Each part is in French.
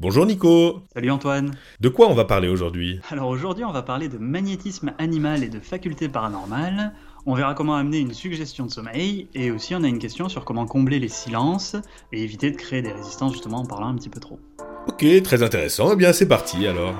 Bonjour Nico Salut Antoine De quoi on va parler aujourd'hui? Alors aujourd'hui on va parler de magnétisme animal et de facultés paranormales. On verra comment amener une suggestion de sommeil et aussi on a une question sur comment combler les silences et éviter de créer des résistances justement en parlant un petit peu trop. Ok, très intéressant. Eh bien c'est parti alors.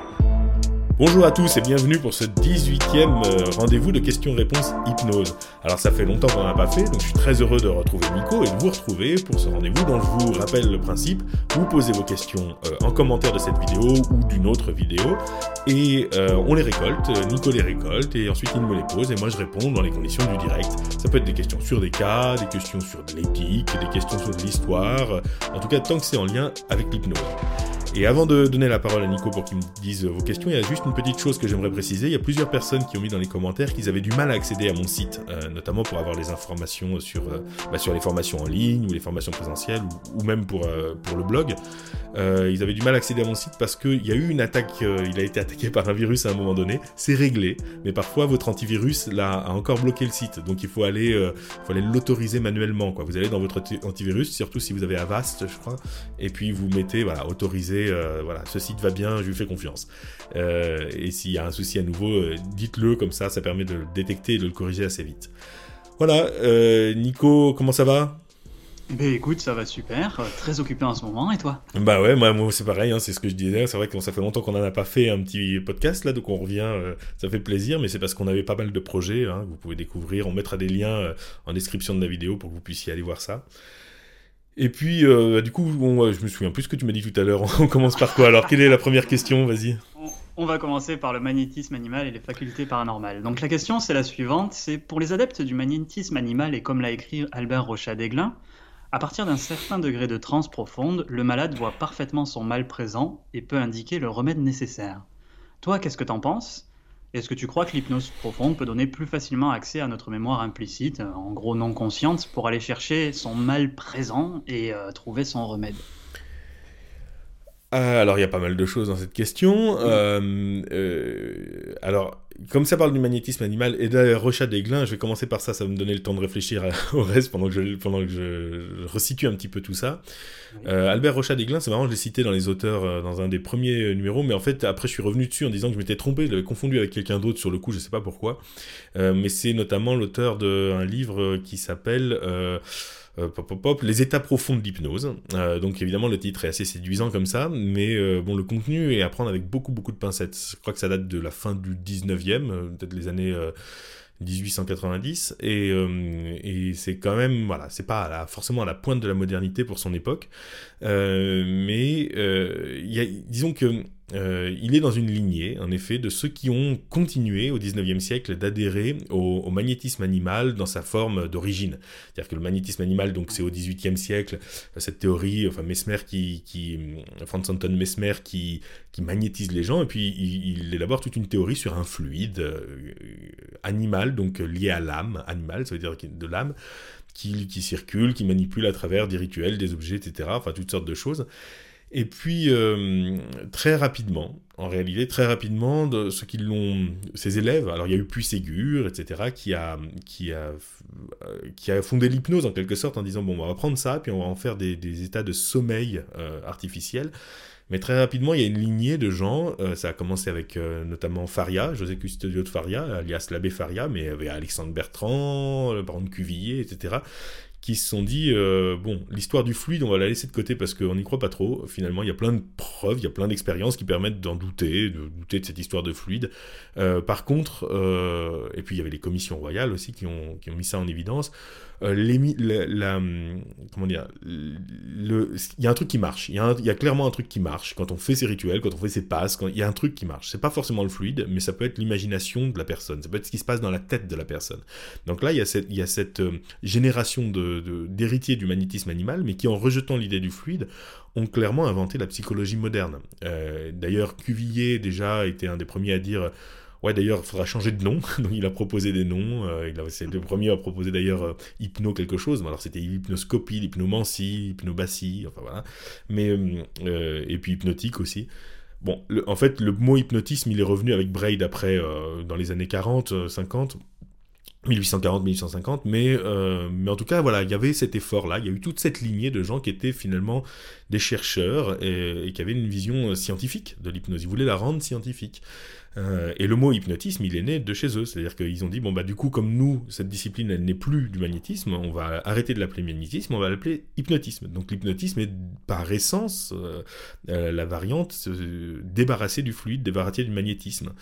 Bonjour à tous et bienvenue pour ce 18e euh, rendez-vous de questions-réponses hypnose. Alors ça fait longtemps qu'on n'en a pas fait, donc je suis très heureux de retrouver Nico et de vous retrouver pour ce rendez-vous dont je vous rappelle le principe. Vous posez vos questions euh, en commentaire de cette vidéo ou d'une autre vidéo et euh, on les récolte, Nico les récolte et ensuite il me les pose et moi je réponds dans les conditions du direct. Ça peut être des questions sur des cas, des questions sur de l'éthique, des questions sur de l'histoire, en tout cas tant que c'est en lien avec l'hypnose. Et avant de donner la parole à Nico pour qu'il me dise vos questions, il y a juste une petite chose que j'aimerais préciser. Il y a plusieurs personnes qui ont mis dans les commentaires qu'ils avaient du mal à accéder à mon site, euh, notamment pour avoir les informations sur, euh, bah, sur les formations en ligne ou les formations présentielles ou, même pour, euh, pour le blog. ils avaient du mal à accéder à mon site parce qu'il y a eu une attaque, il a été attaqué par un virus à un moment donné. C'est réglé, mais parfois votre antivirus là, a encore bloqué le site. Donc il faut aller, l'autoriser manuellement. Vous allez dans votre antivirus, surtout si vous avez Avast, je crois, et puis vous mettez voilà, autoriser euh, voilà, ce site va bien, je lui fais confiance. Euh, et s'il y a un souci à nouveau, euh, dites-le comme ça, ça permet de le détecter et de le corriger assez vite. Voilà, Nico, comment ça va? Ben écoute, ça va super, très occupé en ce moment, et toi? Bah ouais, moi, moi c'est pareil, hein, c'est ce que je disais, c'est vrai que ça fait longtemps qu'on n'en a pas fait un petit podcast là, donc on revient, ça fait plaisir, mais c'est parce qu'on avait pas mal de projets, hein, vous pouvez découvrir, on mettra des liens en description de la vidéo pour que vous puissiez aller voir ça. Et puis, euh, bah, du coup, je me souviens plus ce que tu m'as dit tout à l'heure. On commence par quoi Alors, quelle est la première question? Vas-y. On va commencer par le magnétisme animal et les facultés paranormales. Donc la question c'est la suivante, c'est pour les adeptes du magnétisme animal et comme l'a écrit Albert Rochat d'Aiglin, à partir d'un certain degré de transe profonde, le malade voit parfaitement son mal présent et peut indiquer le remède nécessaire. Toi, qu'est-ce que t'en penses? Est-ce que tu crois que l'hypnose profonde peut donner plus facilement accès à notre mémoire implicite, en gros non consciente, pour aller chercher son mal présent et euh, trouver son remède? Euh, alors, il y a pas mal de choses dans cette question. Euh, alors, comme ça parle du magnétisme animal et de Rochat d'Aiglin, je vais commencer par ça, ça va me donner le temps de réfléchir au reste pendant que je, pendant que je, resitue un petit peu tout ça. Euh, Albert Rochat d'Aiglin, c'est marrant, je l'ai cité dans les auteurs euh, dans un des premiers euh, numéros, mais en fait après je suis revenu dessus en disant que je m'étais trompé, je l'avais confondu avec quelqu'un d'autre sur le coup, je sais pas pourquoi. mais c'est notamment l'auteur d'un livre qui s'appelle... Pop, les états profonds de l'hypnose. donc évidemment le titre est assez séduisant comme ça, mais bon le contenu est à prendre avec beaucoup beaucoup de pincettes. Je crois que ça date de la fin du 19e, peut-être les années 1890 et, euh, c'est quand même voilà c'est pas forcément à la pointe de la modernité pour son époque euh, mais euh, y a, disons que euh, il est dans une lignée, en effet, de ceux qui ont continué au 19e siècle d'adhérer au, magnétisme animal dans sa forme d'origine. C'est-à-dire que le magnétisme animal, donc c'est au 18e siècle, cette théorie, enfin Mesmer qui, Franz Anton Mesmer qui, magnétise les gens, et puis il, élabore toute une théorie sur un fluide euh, animal, donc lié à l'âme, animal, ça veut dire de l'âme, qui, qui circule, qui manipule à travers des rituels, des objets, etc., enfin toutes sortes de choses. Et puis, euh, très rapidement, en réalité, très rapidement, de ceux qui l'ont, ces élèves, alors il y a eu Puy-Ségur, etc., qui a, qui, a, euh, qui a fondé l'hypnose en quelque sorte en disant, bon, on va prendre ça, puis on va en faire des, états de sommeil euh, artificiel. Mais très rapidement, il y a une lignée de gens, ça a commencé avec notamment Faria, José Custodio de Faria, alias l'abbé Faria, mais il y avait Alexandre Bertrand, le baron de Cuvillier, etc., qui se sont dit euh, bon, l'histoire du fluide, on va la laisser de côté parce qu'on n'y croit pas trop. Finalement, il y a plein de preuves, il y a plein d'expériences qui permettent d'en douter, de douter de cette histoire de fluide. Euh, par contre, euh, et puis il y avait les commissions royales aussi qui ont, qui ont mis ça en évidence. Euh, la, comment dire, il y a un truc qui marche. Il y, a clairement un truc qui marche quand on fait ses rituels, quand on fait ses passes. Il y a un truc qui marche. C'est pas forcément le fluide, mais ça peut être l'imagination de la personne. Ça peut être ce qui se passe dans la tête de la personne. Donc là, il y a cette, y a cette euh, génération de, d'héritiers du magnétisme animal, mais qui en rejetant l'idée du fluide ont clairement inventé la psychologie moderne. Euh, d'ailleurs, Cuvillier déjà était un des premiers à dire Ouais, d'ailleurs, il faudra changer de nom. Donc, il a proposé des noms. Euh, il a, c'est le premier à proposer d'ailleurs euh, hypno quelque chose. Alors, c'était hypnoscopie, l'hypnomancie, hypnobassie, enfin voilà. Mais, euh, et puis hypnotique aussi. Bon, en fait, le mot hypnotisme, il est revenu avec Braid après, dans les années 40, 50. 1840-1850, mais, euh, mais en tout cas, voilà, il y avait cet effort-là, il y a eu toute cette lignée de gens qui étaient finalement des chercheurs et qui avaient une vision scientifique de l'hypnose. Ils voulaient la rendre scientifique. Euh, et le mot hypnotisme, il est né de chez eux. C'est-à-dire qu'ils ont dit, bon, bah, du coup, comme nous, cette discipline, elle n'est plus du magnétisme, on va arrêter de l'appeler magnétisme, on va l'appeler hypnotisme. Donc, l'hypnotisme est, par essence, euh, euh, la variante débarrassée du fluide, débarrassée du magnétisme.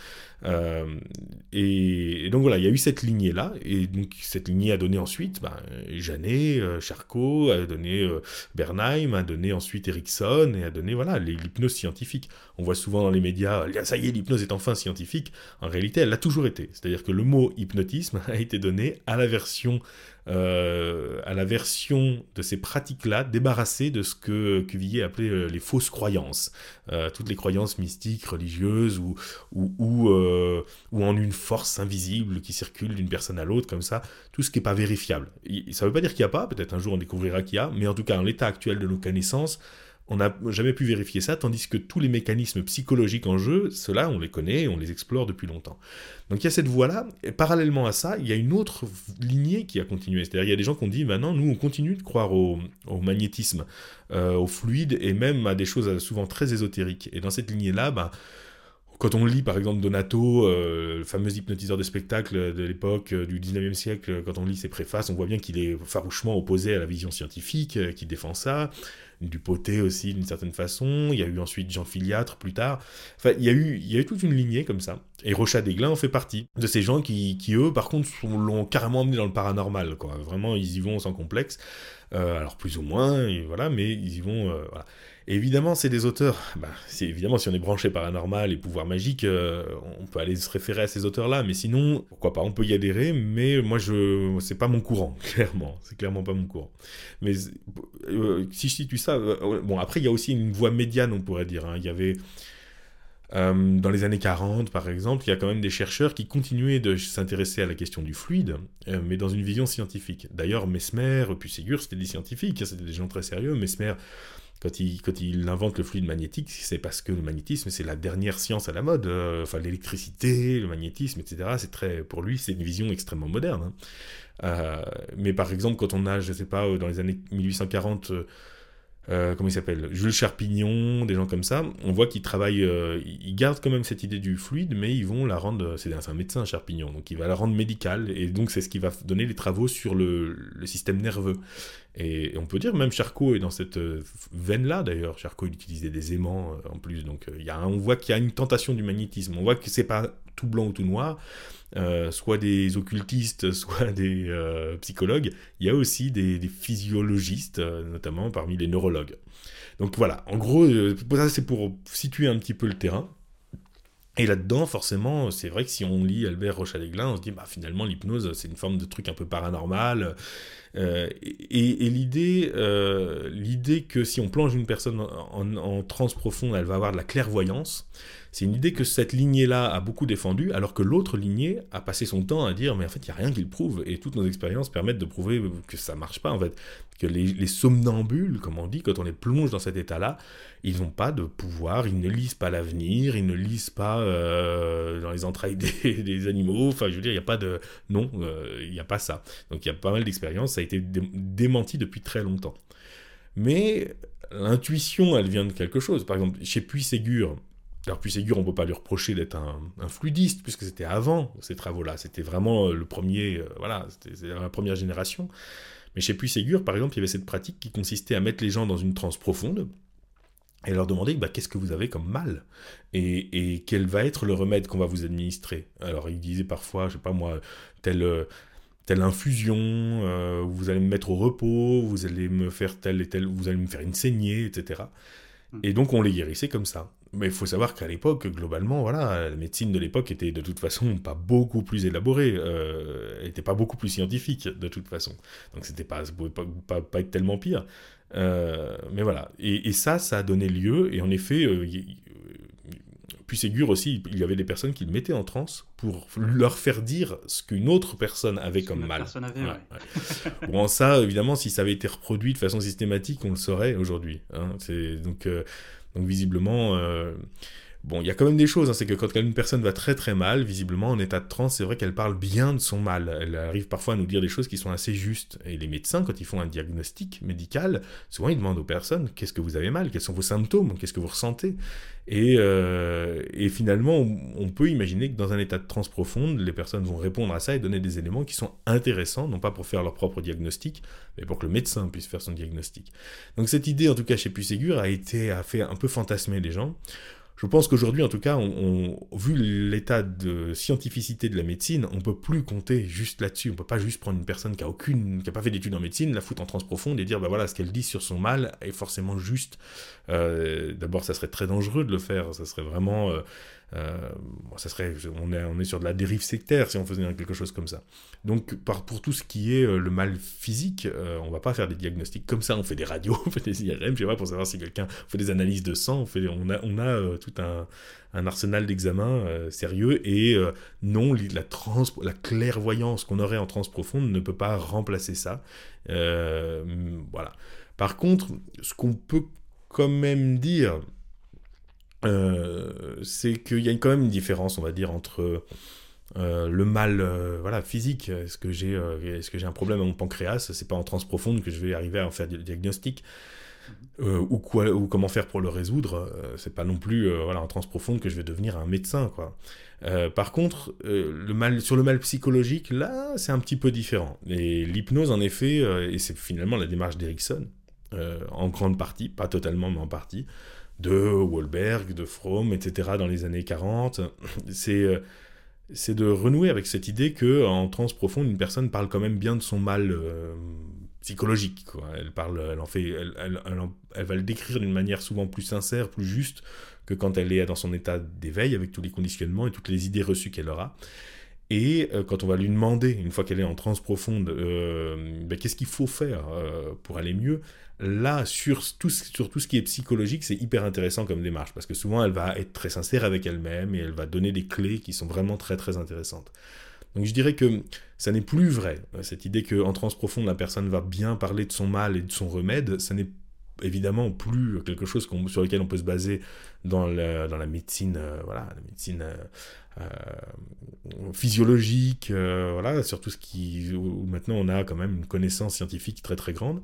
Et, donc, voilà, il y a eu cette lignée-là. Et donc, cette lignée a donné ensuite, bah, Janet, Charcot, a donné Bernheim, a donné ensuite Erickson, et a donné, voilà, l'hypnose scientifique. On voit souvent dans les médias, ça y est, l'hypnose est enfin scientifique, en réalité, elle l'a toujours été. C'est-à-dire que le mot hypnotisme a été donné à la version, euh, à la version de ces pratiques-là, débarrassées de ce que Cuvillier appelait euh, les fausses croyances. Euh, toutes les croyances mystiques, religieuses, ou, ou, ou, en une force invisible qui circule d'une personne à l'autre, comme ça, tout ce qui n'est pas vérifiable. Ça ne veut pas dire qu'il n'y a pas, peut-être un jour on découvrira qu'il y a, mais en tout cas, en l'état actuel de nos connaissances, on n'a jamais pu vérifier ça, tandis que tous les mécanismes psychologiques en jeu, ceux-là, on les connaît, on les explore depuis longtemps. Donc il y a cette voie-là, et parallèlement à ça, il y a une autre lignée qui a continué. C'est-à-dire, il y a des gens qui ont dit, maintenant, nous, on continue de croire au, magnétisme, euh, au fluide, et même à des choses souvent très ésotériques. Et dans cette lignée-là, bah, quand on lit par exemple Donato, euh, le fameux hypnotiseur de spectacle de l'époque euh, du 19e siècle, quand on lit ses préfaces, on voit bien qu'il est farouchement opposé à la vision scientifique, qui défend ça du poté aussi d'une certaine façon. Il y a eu ensuite Jean Filiatre plus tard. Enfin, il y a eu, il y a eu toute une lignée comme ça. Et Rochat Desglin en fait partie de ces gens qui, qui eux, par contre, l'ont carrément emmené dans le paranormal. Quoi. Vraiment, ils y vont sans complexe. Euh, alors plus ou moins, voilà, mais ils y vont. Euh, évidemment, c'est des auteurs. Bah, c'est évidemment, si on est branché paranormal et pouvoir magique, euh, on peut aller se référer à ces auteurs-là. Mais sinon, pourquoi pas On peut y adhérer, mais moi, je, c'est pas mon courant, clairement. C'est clairement pas mon courant. Mais euh, si je situe ça, euh, bon, après, il y a aussi une voie médiane, on pourrait dire. Hein. Il y avait dans les années 40, par exemple, il y a quand même des chercheurs qui continuaient de s'intéresser à la question du fluide, mais dans une vision scientifique. D'ailleurs, Mesmer, puis Ségur, c'était des scientifiques, hein, c'était des gens très sérieux. Mesmer quand il, invente le fluide magnétique, c'est parce que le magnétisme, c'est la dernière science à la mode. Euh, enfin, l'électricité, le magnétisme, etc. C'est très, pour lui, c'est une vision extrêmement moderne. Hein. Euh, mais par exemple, quand on a, je sais pas, euh, dans les années 1840, comment il s'appelle? Jules Charpignon, des gens comme ça, on voit qu'ils travaillent, ils gardent quand même cette idée du fluide, mais ils vont la rendre, c'est un médecin Charpignon, donc il va la rendre médicale, et donc c'est ce qui va donner les travaux sur le, système nerveux. Et, on peut dire même Charcot est dans cette euh, veine-là d'ailleurs. Charcot il utilisait des aimants euh, en plus, donc euh, y a, on voit qu'il y a une tentation du magnétisme. On voit que c'est pas tout blanc ou tout noir. soit des occultistes, soit des psychologues. Il y a aussi des, physiologistes, notamment parmi les neurologues. Donc voilà, en gros, ça c'est pour situer un petit peu le terrain. Et là-dedans, forcément, c'est vrai que si on lit Albert Rochadéglin, on se dit, bah, finalement, l'hypnose, c'est une forme de truc un peu paranormal. Euh, et, l'idée, euh, l'idée que si on plonge une personne en, en, transe profonde, elle va avoir de la clairvoyance, c'est une idée que cette lignée-là a beaucoup défendue, alors que l'autre lignée a passé son temps à dire, mais en fait, il n'y a rien qui le prouve, et toutes nos expériences permettent de prouver que ça marche pas, en fait. Que les, somnambules, comme on dit, quand on les plonge dans cet état-là, ils n'ont pas de pouvoir, ils ne lisent pas l'avenir, ils ne lisent pas euh, dans les entrailles des, animaux, enfin, je veux dire, il n'y a pas de... Non, il n'y a pas ça. Donc il y a pas mal d'expériences, été démenti depuis très longtemps. Mais l'intuition, elle vient de quelque chose. Par exemple, chez Puy-Ségur, alors Puy-Ségur, on ne peut pas lui reprocher d'être un, fluidiste, puisque c'était avant ces travaux-là. C'était vraiment euh, le premier, euh, voilà, c'était la première génération. Mais chez Puy-Ségur, par exemple, il y avait cette pratique qui consistait à mettre les gens dans une transe profonde et leur demander bah, qu'est-ce que vous avez comme mal et, quel va être le remède qu'on va vous administrer? Alors il disait parfois, je sais pas moi, telle, telle infusion, vous allez me mettre au repos, vous allez me faire telle et telle, vous allez me faire une saignée, etc. Mm. Et donc on les guérissait comme ça. Mais il faut savoir qu'à l'époque, globalement, voilà, la médecine de l'époque était de toute façon pas beaucoup plus élaborée, euh, était pas beaucoup plus scientifique de toute façon. Donc c'était pas, ça pouvait pas, pas, être tellement pire. Euh, mais voilà. Et, ça, ça a donné lieu, et en effet, euh, puis Ségur aussi, il y avait des personnes qui le mettaient en transe pour leur faire dire ce qu'une autre personne avait comme mal. Personne avait, ouais, bon, ça, évidemment, si ça avait été reproduit de façon systématique, on le saurait aujourd'hui. Hein. Donc, euh, donc visiblement. Euh, Bon, il y a quand même des choses, hein, c'est que quand une personne va très très mal, visiblement en état de transe, c'est vrai qu'elle parle bien de son mal. Elle arrive parfois à nous dire des choses qui sont assez justes. Et les médecins, quand ils font un diagnostic médical, souvent ils demandent aux personnes qu'est-ce que vous avez mal, quels sont vos symptômes, qu'est-ce que vous ressentez? Et, euh, et finalement, on, peut imaginer que dans un état de transe profonde, les personnes vont répondre à ça et donner des éléments qui sont intéressants, non pas pour faire leur propre diagnostic, mais pour que le médecin puisse faire son diagnostic. Donc cette idée, en tout cas chez Puisségur, a été a fait un peu fantasmer les gens. Je pense qu'aujourd'hui, en tout cas, on, vu l'état de scientificité de la médecine, on peut plus compter juste là-dessus. On peut pas juste prendre une personne qui a aucune, qui a pas fait d'études en médecine, la foutre en transe profonde et dire, bah voilà, ce qu'elle dit sur son mal est forcément juste. Euh, d'abord, ça serait très dangereux de le faire. Ça serait vraiment euh, euh, ça serait, on est, on est sur de la dérive sectaire si on faisait quelque chose comme ça. Donc, pour tout ce qui est euh, le mal physique, euh, on va pas faire des diagnostics comme ça. On fait des radios, on fait des IRM, je sais pas, pour savoir si quelqu'un fait des analyses de sang. On, fait, on a, on a tout un, arsenal d'examens sérieux et non, la, trans, la clairvoyance qu'on aurait en trans profonde ne peut pas remplacer ça. voilà. Par contre, ce qu'on peut quand même dire, euh, c'est qu'il y a quand même une différence, on va dire, entre euh, le mal euh, voilà, physique. Est-ce que j'ai j'ai un problème à mon pancréas? C'est pas en transe profonde que je vais arriver à en faire le diagnostic. ou, quoi, ou comment faire pour le résoudre, c'est pas non plus voilà, en transe profonde que je vais devenir un médecin. Quoi. par contre, le mal, sur le mal psychologique, là, c'est un petit peu différent. Et l'hypnose, en effet, et c'est finalement la démarche d'Erickson, en grande partie, pas totalement, mais en partie, de Wahlberg, de Fromm, etc. dans les années 40. C'est euh, c'est de renouer avec cette idée que en transe profonde, une personne parle quand même bien de son mal euh, psychologique. Elle parle, elle en fait, elle, va le décrire d'une manière souvent plus sincère, plus juste que quand elle est dans son état d'éveil avec tous les conditionnements et toutes les idées reçues qu'elle aura. Et euh, quand on va lui demander, une fois qu'elle est en transe profonde, ben, qu'est-ce qu'il faut faire pour aller mieux, Là, sur tout, sur tout ce qui est psychologique, c'est hyper intéressant comme démarche, parce que souvent, elle va être très sincère avec elle-même et elle va donner des clés qui sont vraiment très très intéressantes. Donc je dirais que ça n'est plus vrai, cette idée qu'en transe profonde, la personne va bien parler de son mal et de son remède, ça n'est évidemment plus quelque chose sur lequel on peut se baser dans la, dans la médecine, euh, voilà, la médecine euh, euh, physiologique, voilà, sur tout ce qui, maintenant on a quand même une connaissance scientifique très très grande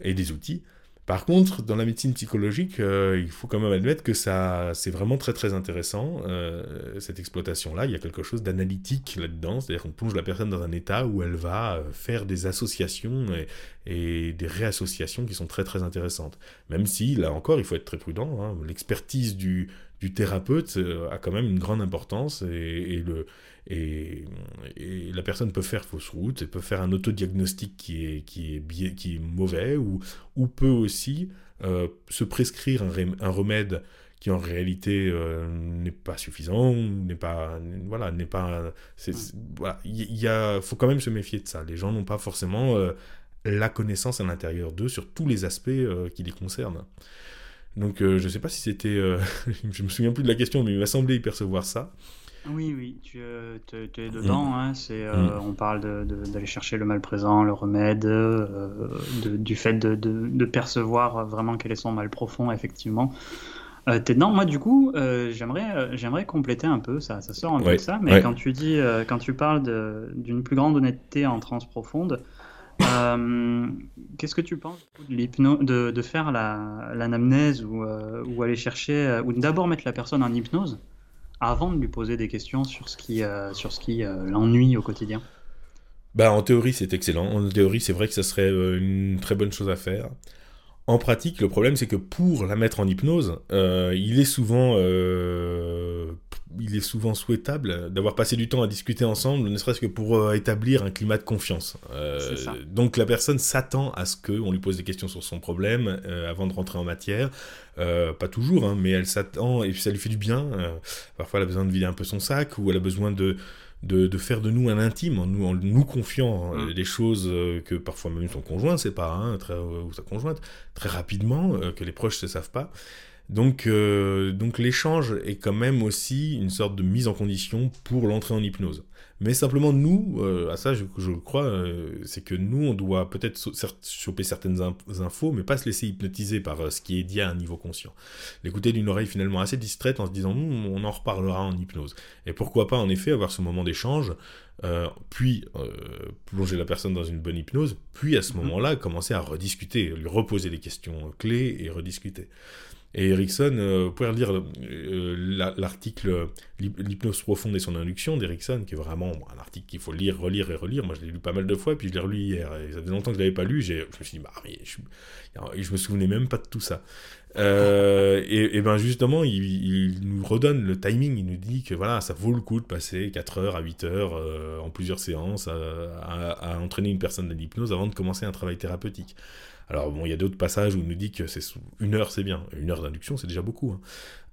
et des outils. Par contre, dans la médecine psychologique, euh, il faut quand même admettre que ça, c'est vraiment très très intéressant, euh, cette exploitation-là. Il y a quelque chose d'analytique là-dedans, c'est-à-dire qu'on plonge la personne dans un état où elle va euh, faire des associations et, des réassociations qui sont très très intéressantes. Même si, là encore, il faut être très prudent, hein. l'expertise du, thérapeute a quand même une grande importance et le, et, la personne peut faire fausse route, et peut faire un autodiagnostic qui est, qui est, qui est mauvais, ou, ou peut aussi euh, se prescrire un, remède qui en réalité euh, n'est pas suffisant, n'est pas, voilà, n'est pas, voilà, il y, a, faut quand même se méfier de ça. Les gens n'ont pas forcément euh, la connaissance à l'intérieur d'eux sur tous les aspects qui les concernent. Donc je ne sais pas si c'était, je me souviens plus de la question, mais il m'a semblé y percevoir ça. Oui, oui, tu, euh, es dedans. Mm. Hein, c'est, euh, mm. On parle d'aller chercher le mal présent, le remède, euh, du fait de, percevoir vraiment quel est son mal profond, effectivement. Euh, t'es dedans. Moi, du coup, j'aimerais, j'aimerais compléter un peu. Ça, ça sort un peu de ça. Mais quand tu dis, quand tu parles d'une plus grande honnêteté en transe profonde, qu'est-ce que tu penses de, de, de faire l'anamnèse ou, ou aller chercher, ou d'abord mettre la personne en hypnose avant de lui poser des questions sur ce qui, euh, sur ce qui euh, l'ennuie au quotidien bah, En théorie, c'est excellent. En théorie, c'est vrai que ça serait euh, une très bonne chose à faire. En pratique, le problème, c'est que pour la mettre en hypnose, il est souvent il est souvent souhaitable d'avoir passé du temps à discuter ensemble, ne serait-ce que pour euh, établir un climat de confiance. Euh, donc la personne s'attend à ce qu'on lui pose des questions sur son problème euh, avant de rentrer en matière. pas toujours, hein, mais elle s'attend et puis ça lui fait du bien. parfois elle a besoin de vider un peu son sac ou elle a besoin de, de, faire de nous un intime en nous, en nous confiant mm. des choses que parfois même son conjoint ne sait pas, hein, très, ou sa conjointe, très rapidement, que les proches ne savent pas. Donc, euh, donc l'échange est quand même aussi une sorte de mise en condition pour l'entrée en hypnose. Mais simplement, nous, euh, à ça, je, je crois, euh, c'est que nous, on doit peut-être choper certaines infos, mais pas se laisser hypnotiser par ce qui est dit à un niveau conscient. L'écouter d'une oreille finalement assez distraite en se disant, hum, on en reparlera en hypnose. Et pourquoi pas, en effet, avoir ce moment d'échange, puis plonger la personne dans une bonne hypnose, puis à ce mm-hmm. moment-là, commencer à rediscuter, lui reposer des questions clés et rediscuter. Et Erickson, euh, vous pouvez relire euh, l'article L'hypnose profonde et son induction d'Erickson, qui est vraiment un article qu'il faut lire, relire et relire. Moi, je l'ai lu pas mal de fois, puis je l'ai relu hier. Et ça faisait longtemps que je l'avais pas lu. Je me suis dit, bah, je, je me souvenais même pas de tout ça. Euh, et, et, ben justement, il, nous redonne le timing, il nous dit que voilà, ça vaut le coup de passer 4 heures à 8 heures en plusieurs séances à, à, entraîner une personne de l'hypnose avant de commencer un travail thérapeutique. Alors bon, il y a d'autres passages où il nous dit que c'est une heure, c'est bien. Une heure d'induction, c'est déjà beaucoup. Hein.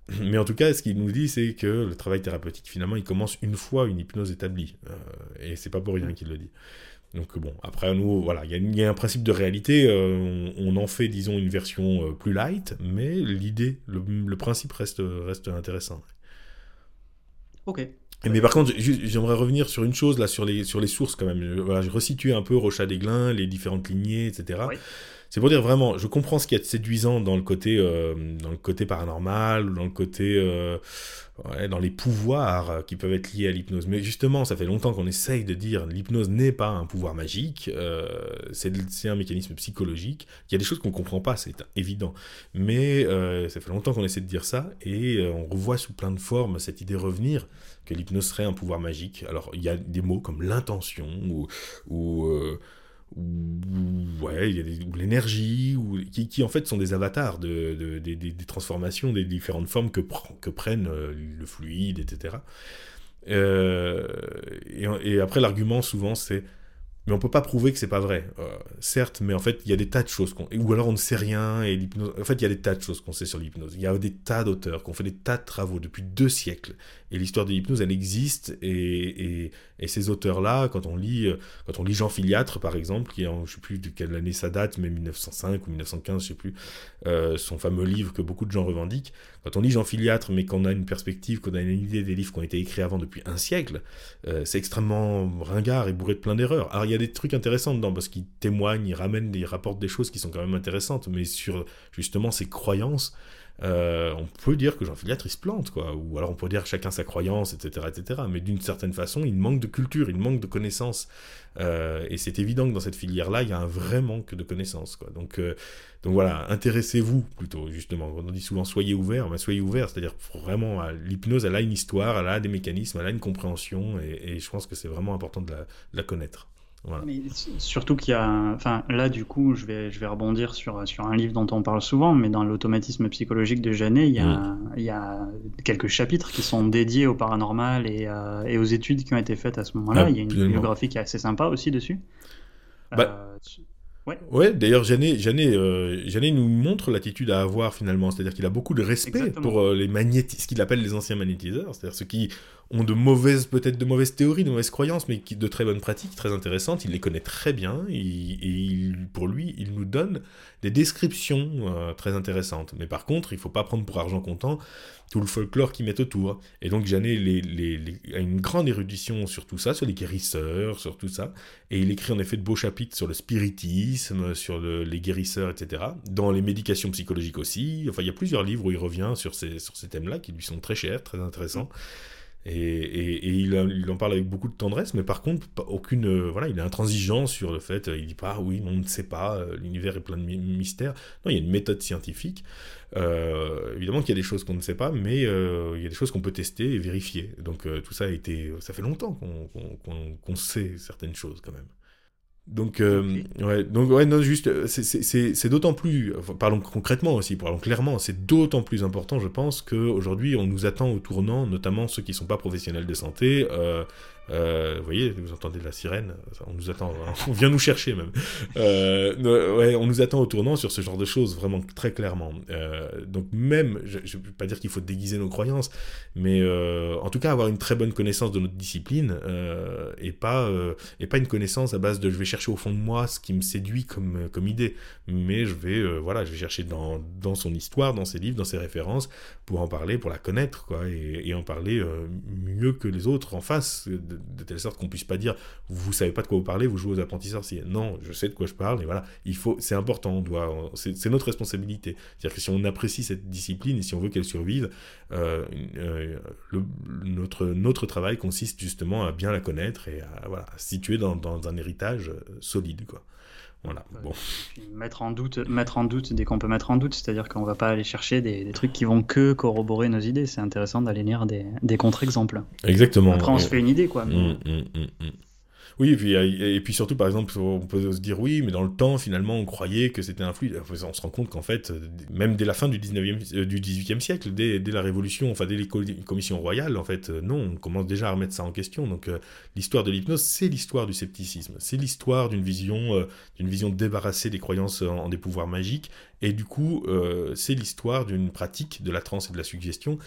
Mais en tout cas, ce qu'il nous dit, c'est que le travail thérapeutique, finalement, il commence une fois une hypnose établie. Euh, et c'est pas pour rien qu'il le dit. Donc bon, après, nous, voilà, il y, a un principe de réalité. Euh, on, en fait, disons, une version euh, plus light, mais l'idée, le, principe reste, reste intéressant. Ok. Mais par contre, j'aimerais revenir sur une chose, là, sur les, sur les sources quand même. Voilà, je resitue un peu Rocha Desglins, les différentes lignées, etc. Oui. C'est pour dire vraiment, je comprends ce qui est séduisant dans le côté, euh, dans le côté paranormal, ou dans le côté, euh, dans les pouvoirs qui peuvent être liés à l'hypnose. Mais justement, ça fait longtemps qu'on essaye de dire l'hypnose n'est pas un pouvoir magique, euh, c'est un mécanisme psychologique. Il y a des choses qu'on comprend pas, c'est évident. Mais ça fait longtemps qu'on essaie de dire ça, et on revoit sous plein de formes cette idée revenir que l'hypnose serait un pouvoir magique. Alors, il y a des mots comme l'intention ou ou, ouais, il y a l'énergie, ou, qui, en fait sont des avatars de, des transformations des différentes formes que, que prennent euh, le fluide, etc. Euh, et, et, après, l'argument souvent c'est mais on peut pas prouver que c'est pas vrai. Euh, certes, mais en fait, il y a des tas de choses qu'on... Ou alors on ne sait rien, et l'hypnose... En fait, il y a des tas de choses qu'on sait sur l'hypnose. Il y a des tas d'auteurs qui ont fait des tas de travaux depuis deux siècles. Et l'histoire de l'hypnose, elle existe, et, et, ces auteurs-là, quand on lit euh, quand on lit Jean Filiatre, par exemple, qui est en, je sais plus de quelle année ça date, mais 1905 ou 1915, je sais plus, euh, son fameux livre que beaucoup de gens revendiquent, quand on lit Jean Filiatre, mais qu'on a une perspective, qu'on a une idée des livres qui ont été écrits avant depuis un siècle, c'est extrêmement ringard et bourré de plein d'erreurs. Alors, il y a des trucs intéressants dedans parce qu'il témoigne, il ramène, il rapporte des choses qui sont quand même intéressantes, mais sur justement ses croyances, euh, on peut dire que Jean Filiatre il se plante, quoi. Ou alors on peut dire chacun sa croyance, etc., etc. Mais d'une certaine façon, il manque de culture, il manque de connaissances. Euh, et c'est évident que dans cette filière-là, il y a un vrai manque de connaissances. Donc, euh, donc voilà, intéressez-vous plutôt, justement. On dit souvent soyez ouverts, mais soyez ouverts, c'est-à-dire vraiment, l'hypnose, elle a une histoire, elle a des mécanismes, elle a une compréhension, et, je pense que c'est vraiment important de la connaître. Mais surtout qu'il y a, enfin là du coup, je vais, je vais rebondir sur, sur un livre dont on parle souvent, mais dans l'automatisme psychologique de Janet, il y, a, il y a quelques chapitres qui sont dédiés au paranormal et, euh, et aux études qui ont été faites à ce moment-là. il y a une biographie qui est assez sympa aussi dessus. Bah, euh, Ouais, ouais d'ailleurs, Janet, Janet, euh, Janet, nous montre l'attitude à avoir finalement. C'est-à-dire qu'il a beaucoup de respect pour euh, les magnétiseurs, ce qu'il appelle les anciens magnétiseurs, c'est-à-dire ceux qui ont de mauvaises, peut-être de mauvaises théories, de mauvaises croyances, mais qui de très bonnes pratiques, très intéressantes. Il les connaît très bien et, et pour lui, il nous donne des descriptions euh, très intéressantes. Mais par contre, il ne faut pas prendre pour argent comptant tout le folklore qui met autour. Et donc Janet a une grande érudition sur tout ça, sur les guérisseurs, sur tout ça. Et il écrit en effet de beaux chapitres sur le spiritisme, sur les guérisseurs, etc. Dans les médications psychologiques aussi. Enfin, il y a plusieurs livres où il revient sur ces, sur ces thèmes-là qui lui sont très chers, très intéressants. Et, il, en parle avec beaucoup de tendresse, mais par contre, aucune, euh, voilà, il est intransigeant sur le fait, il dit pas, oui, on ne sait pas, euh, l'univers est plein de mystères. Non, il y a une méthode scientifique. Euh, évidemment qu'il y a des choses qu'on ne sait pas, mais il y a des choses qu'on peut tester et vérifier. Donc tout ça a été, ça fait longtemps qu'on sait certaines choses quand même. Donc, euh, ouais, donc ouais, non, juste, euh, c'est d'autant plus, parlons concrètement aussi, parlons clairement, c'est d'autant plus important, je pense, qu'aujourd'hui, on nous attend au tournant, notamment ceux qui ne sont pas professionnels de santé, euh, Euh, vous voyez, vous entendez la sirène, on nous attend, hein. on vient nous chercher même. Euh, ouais, on nous attend au tournant sur ce genre de choses, vraiment très clairement. Euh, donc même, je ne veux pas dire qu'il faut déguiser nos croyances, mais en tout cas avoir une très bonne connaissance de notre discipline et pas et pas une connaissance à base de je vais chercher au fond de moi ce qui me séduit comme comme idée, mais je vais voilà, je vais chercher dans dans son histoire, dans ses livres, dans ses références pour en parler, pour la connaître quoi, et, en parler mieux que les autres en face telle sorte qu'on puisse pas dire vous savez pas de quoi vous parlez, vous jouez aux apprentis sorciers. Non, je sais de quoi je parle et voilà, il faut, c'est important, on doit, c'est notre responsabilité. C'est-à-dire que si on apprécie cette discipline et si on veut qu'elle survive, euh, euh, notre notre travail consiste justement à bien la connaître et à voilà, situer dans, dans un héritage euh, solide quoi. Voilà. Bon. mettre en doute, mettre en doute dès qu'on peut mettre en doute, c'est-à-dire qu'on va pas aller chercher des, trucs qui vont que corroborer nos idées. C'est intéressant d'aller lire des, des contre-exemples. Exactement. Après, on se fait une idée, quoi. Mmh, mmh, mmh, oui, et puis, et puis surtout, par exemple, on peut se dire oui, mais dans le temps, finalement, on croyait que c'était un fluide. On se rend compte qu'en fait, même dès la fin du, 19e, euh, du 18e siècle, dès, la Révolution, enfin dès les commissions royales, en fait, euh, non, on commence déjà à remettre ça en question. Donc euh, l'histoire de l'hypnose, c'est l'histoire du scepticisme. C'est l'histoire d'une vision, d'une vision débarrassée des croyances en, des pouvoirs magiques. Et du coup, c'est l'histoire d'une pratique de la transe et de la suggestion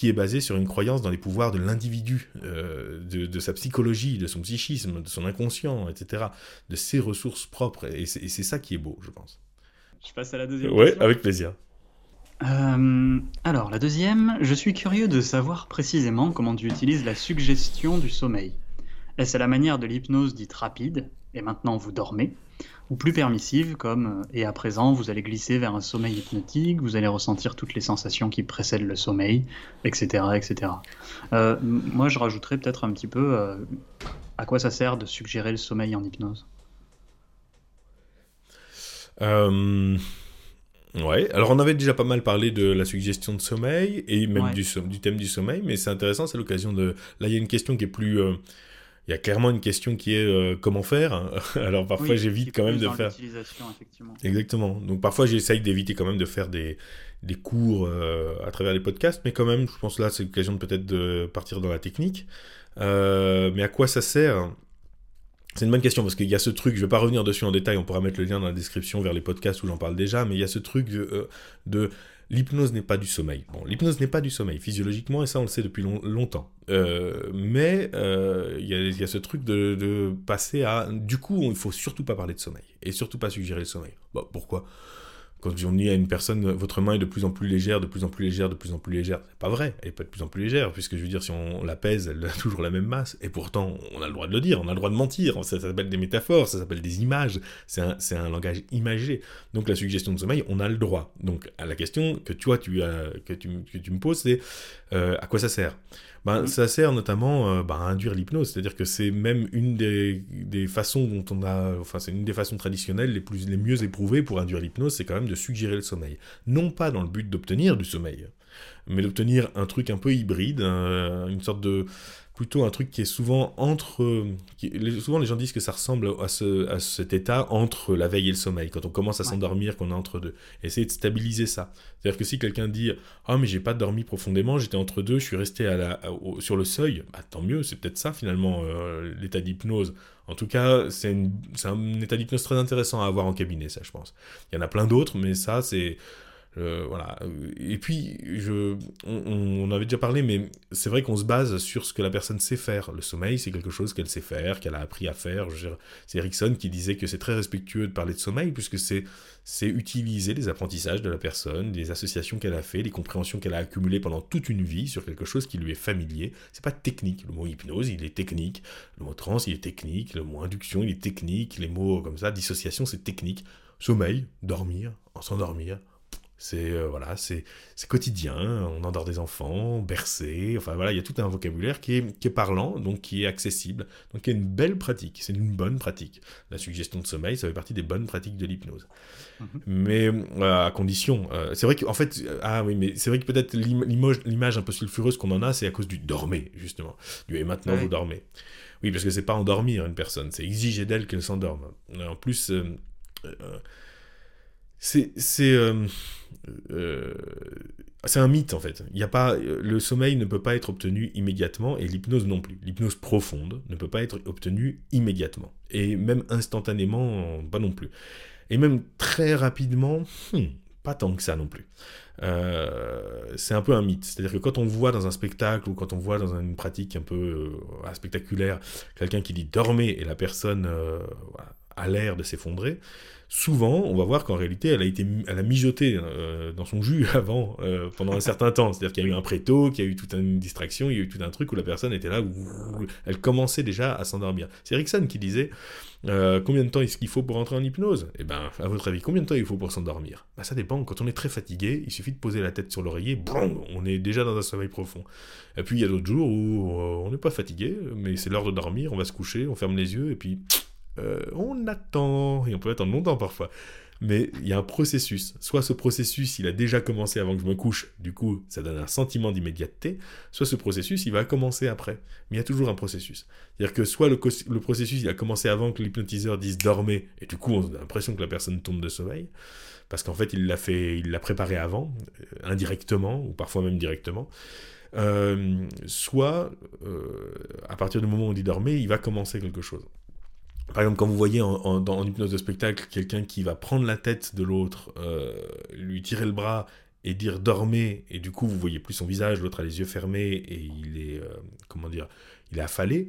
qui est basé sur une croyance dans les pouvoirs de l'individu, euh, de, sa psychologie, de son psychisme, de son inconscient, etc., de ses ressources propres. Et c'est ça qui est beau, je pense. Je passe à la deuxième. Ouais, avec plaisir. Euh, alors, la deuxième, je suis curieux de savoir précisément comment tu utilises la suggestion du sommeil. Est-ce à la manière de l'hypnose dite rapide, et maintenant vous dormez ou plus permissive, comme euh, et à présent vous allez glisser vers un sommeil hypnotique, vous allez ressentir toutes les sensations qui précèdent le sommeil, etc. etc. Euh, moi je rajouterais peut-être un petit peu euh, à quoi ça sert de suggérer le sommeil en hypnose? Ouais, alors on avait déjà pas mal parlé de la suggestion de sommeil et même du, du, thème du sommeil, mais c'est intéressant, c'est l'occasion de... Là il y a une question qui est plus il y a clairement une question qui est euh, comment faire. Alors parfois j'évite quand même de faire. Exactement. Donc parfois j'essaye d'éviter quand même de faire des, des cours euh, à travers les podcasts, mais quand même, je pense là c'est l'occasion de peut-être de partir dans la technique. Euh, mais à quoi ça sert? C'est une bonne question parce qu'il y a ce truc, je vais pas revenir dessus en détail, on pourra mettre le lien dans la description vers les podcasts où j'en parle déjà, mais il y a ce truc de L'hypnose n'est pas du sommeil. Bon, l'hypnose n'est pas du sommeil physiologiquement, et ça on le sait depuis longtemps. Euh, mais euh, il y, a ce truc de, passer à... Du coup, il faut surtout pas parler de sommeil, et surtout pas suggérer le sommeil. Bon, pourquoi? Quand on dit à une personne, votre main est de plus en plus légère, de plus en plus légère, de plus en plus légère, c'est pas vrai, elle est pas de plus en plus légère, puisque je veux dire, si on la pèse, elle a toujours la même masse, et pourtant, on a le droit de le dire, on a le droit de mentir, ça, s'appelle des métaphores, ça s'appelle des images, c'est un, langage imagé. Donc la suggestion de sommeil, on a le droit. Donc la question que toi, tu, as, que me poses, c'est euh, à quoi ça sert? Ben, ça sert notamment euh, ben, à induire l'hypnose, c'est-à-dire que c'est même une des, des, façons dont on a, enfin c'est une des façons traditionnelles les plus les mieux éprouvées pour induire l'hypnose, c'est quand même de suggérer le sommeil, non pas dans le but d'obtenir du sommeil, mais d'obtenir un truc un peu hybride, une sorte de plutôt un truc qui est souvent entre... souvent les gens disent que ça ressemble à, ce, à cet état entre la veille et le sommeil, quand on commence à s'endormir, qu'on est entre deux. Essayer de stabiliser ça. C'est-à-dire que si quelqu'un dit « Ah mais j'ai pas dormi profondément, j'étais entre deux, je suis resté à la, sur le seuil bah, tant mieux, c'est peut-être ça finalement euh, l'état d'hypnose. En tout cas, c'est un état d'hypnose très intéressant à avoir en cabinet, ça je pense. Il y en a plein d'autres, mais ça c'est... Euh, voilà. Et puis, je, on, avait déjà parlé, mais c'est vrai qu'on se base sur ce que la personne sait faire. Le sommeil, c'est quelque chose qu'elle sait faire, qu'elle a appris à faire. C'est Erickson qui disait que c'est très respectueux de parler de sommeil, puisque c'est utiliser les apprentissages de la personne, les associations qu'elle a fait, les compréhensions qu'elle a accumulées pendant toute une vie sur quelque chose qui lui est familier. C'est pas technique. Le mot hypnose, il est technique. Le mot trans, il est technique. Le mot induction, il est technique. Les mots comme ça, dissociation, c'est technique. Sommeil, dormir, en s'endormir, c'est euh, voilà, c'est quotidien, on endort des enfants, bercé, enfin voilà, il y a tout un vocabulaire qui est, qui est parlant, donc qui est accessible, donc qui est une belle pratique, c'est une bonne pratique. La suggestion de sommeil, ça fait partie des bonnes pratiques de l'hypnose. Mhm. Mais euh, à condition, euh, c'est vrai qu'en fait, ah oui, mais c'est vrai que peut-être l'image un peu sulfureuse qu'on en a, c'est à cause du dormez, justement. Du et maintenant vous dormez. Oui, parce que c'est pas endormir une personne, c'est exiger d'elle qu'elle s'endorme. En plus, c'est c'est euh, euh, c'est un mythe en fait. Il y a pas le sommeil ne peut pas être obtenu immédiatement et l'hypnose non plus. L'hypnose profonde ne peut pas être obtenue immédiatement et même instantanément pas non plus. Et même très rapidement, hmm, pas tant que ça non plus. Euh, c'est un peu un mythe. C'est-à-dire que quand on voit dans un spectacle ou quand on voit dans une pratique un peu spectaculaire quelqu'un qui dit dormez et la personne a l'air de s'effondrer, souvent, on va voir qu'en réalité, elle a été, mijoté euh, dans son jus avant, euh, pendant un certain temps. C'est-à-dire qu'il y a eu un préto, qu'il y a eu toute une distraction, il y a eu tout un truc où la personne était là, où elle commençait déjà à s'endormir. C'est Erickson qui disait euh, combien de temps est-ce qu'il faut pour entrer en hypnose? Eh ben, à votre avis, combien de temps il faut pour s'endormir? Ben, Ça dépend. Quand on est très fatigué, il suffit de poser la tête sur l'oreiller, on est déjà dans un sommeil profond. Et puis il y a d'autres jours où on n'est pas fatigué, mais c'est l'heure de dormir, on va se coucher, on ferme les yeux, et puis euh, on attend, et on peut attendre longtemps parfois. Mais il y a un processus. Soit ce processus, il a déjà commencé avant que je me couche, du coup, ça donne un sentiment d'immédiateté, soit ce processus, il va commencer après. Mais il y a toujours un processus. C'est-à-dire que soit le, processus, il a commencé avant que l'hypnotiseur dise dormez, et du coup, on a l'impression que la personne tombe de sommeil, parce qu'en fait, il l'a fait, il l'a préparé avant, euh, indirectement, ou parfois même directement. Euh, soit, à partir du moment où on dit dormez, il va commencer quelque chose. Par exemple, quand vous voyez en, hypnose de spectacle quelqu'un qui va prendre la tête de l'autre, euh, lui tirer le bras et dire dormez, et du coup vous voyez plus son visage, l'autre a les yeux fermés et il est, euh, comment dire, il est affalé,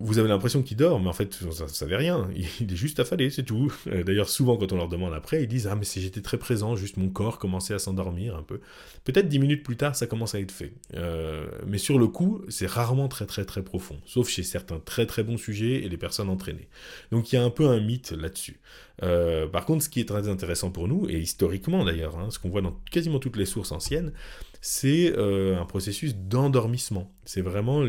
vous avez l'impression qu'il dort, mais en fait, ça ne savait rien. Il est juste affalé, c'est tout. Euh, d'ailleurs, souvent, quand on leur demande après, ils disent Ah, mais j'étais très présent, juste mon corps commençait à s'endormir un peu. Peut-être dix minutes plus tard, ça commence à être fait. Euh, mais sur le coup, c'est rarement très, très, très profond. Sauf chez certains très, très bons sujets et les personnes entraînées. Donc, il y a un peu un mythe là-dessus. Euh, par contre, ce qui est très intéressant pour nous, et historiquement d'ailleurs, hein, ce qu'on voit dans quasiment toutes les sources anciennes, c'est euh, un processus d'endormissement. C'est vraiment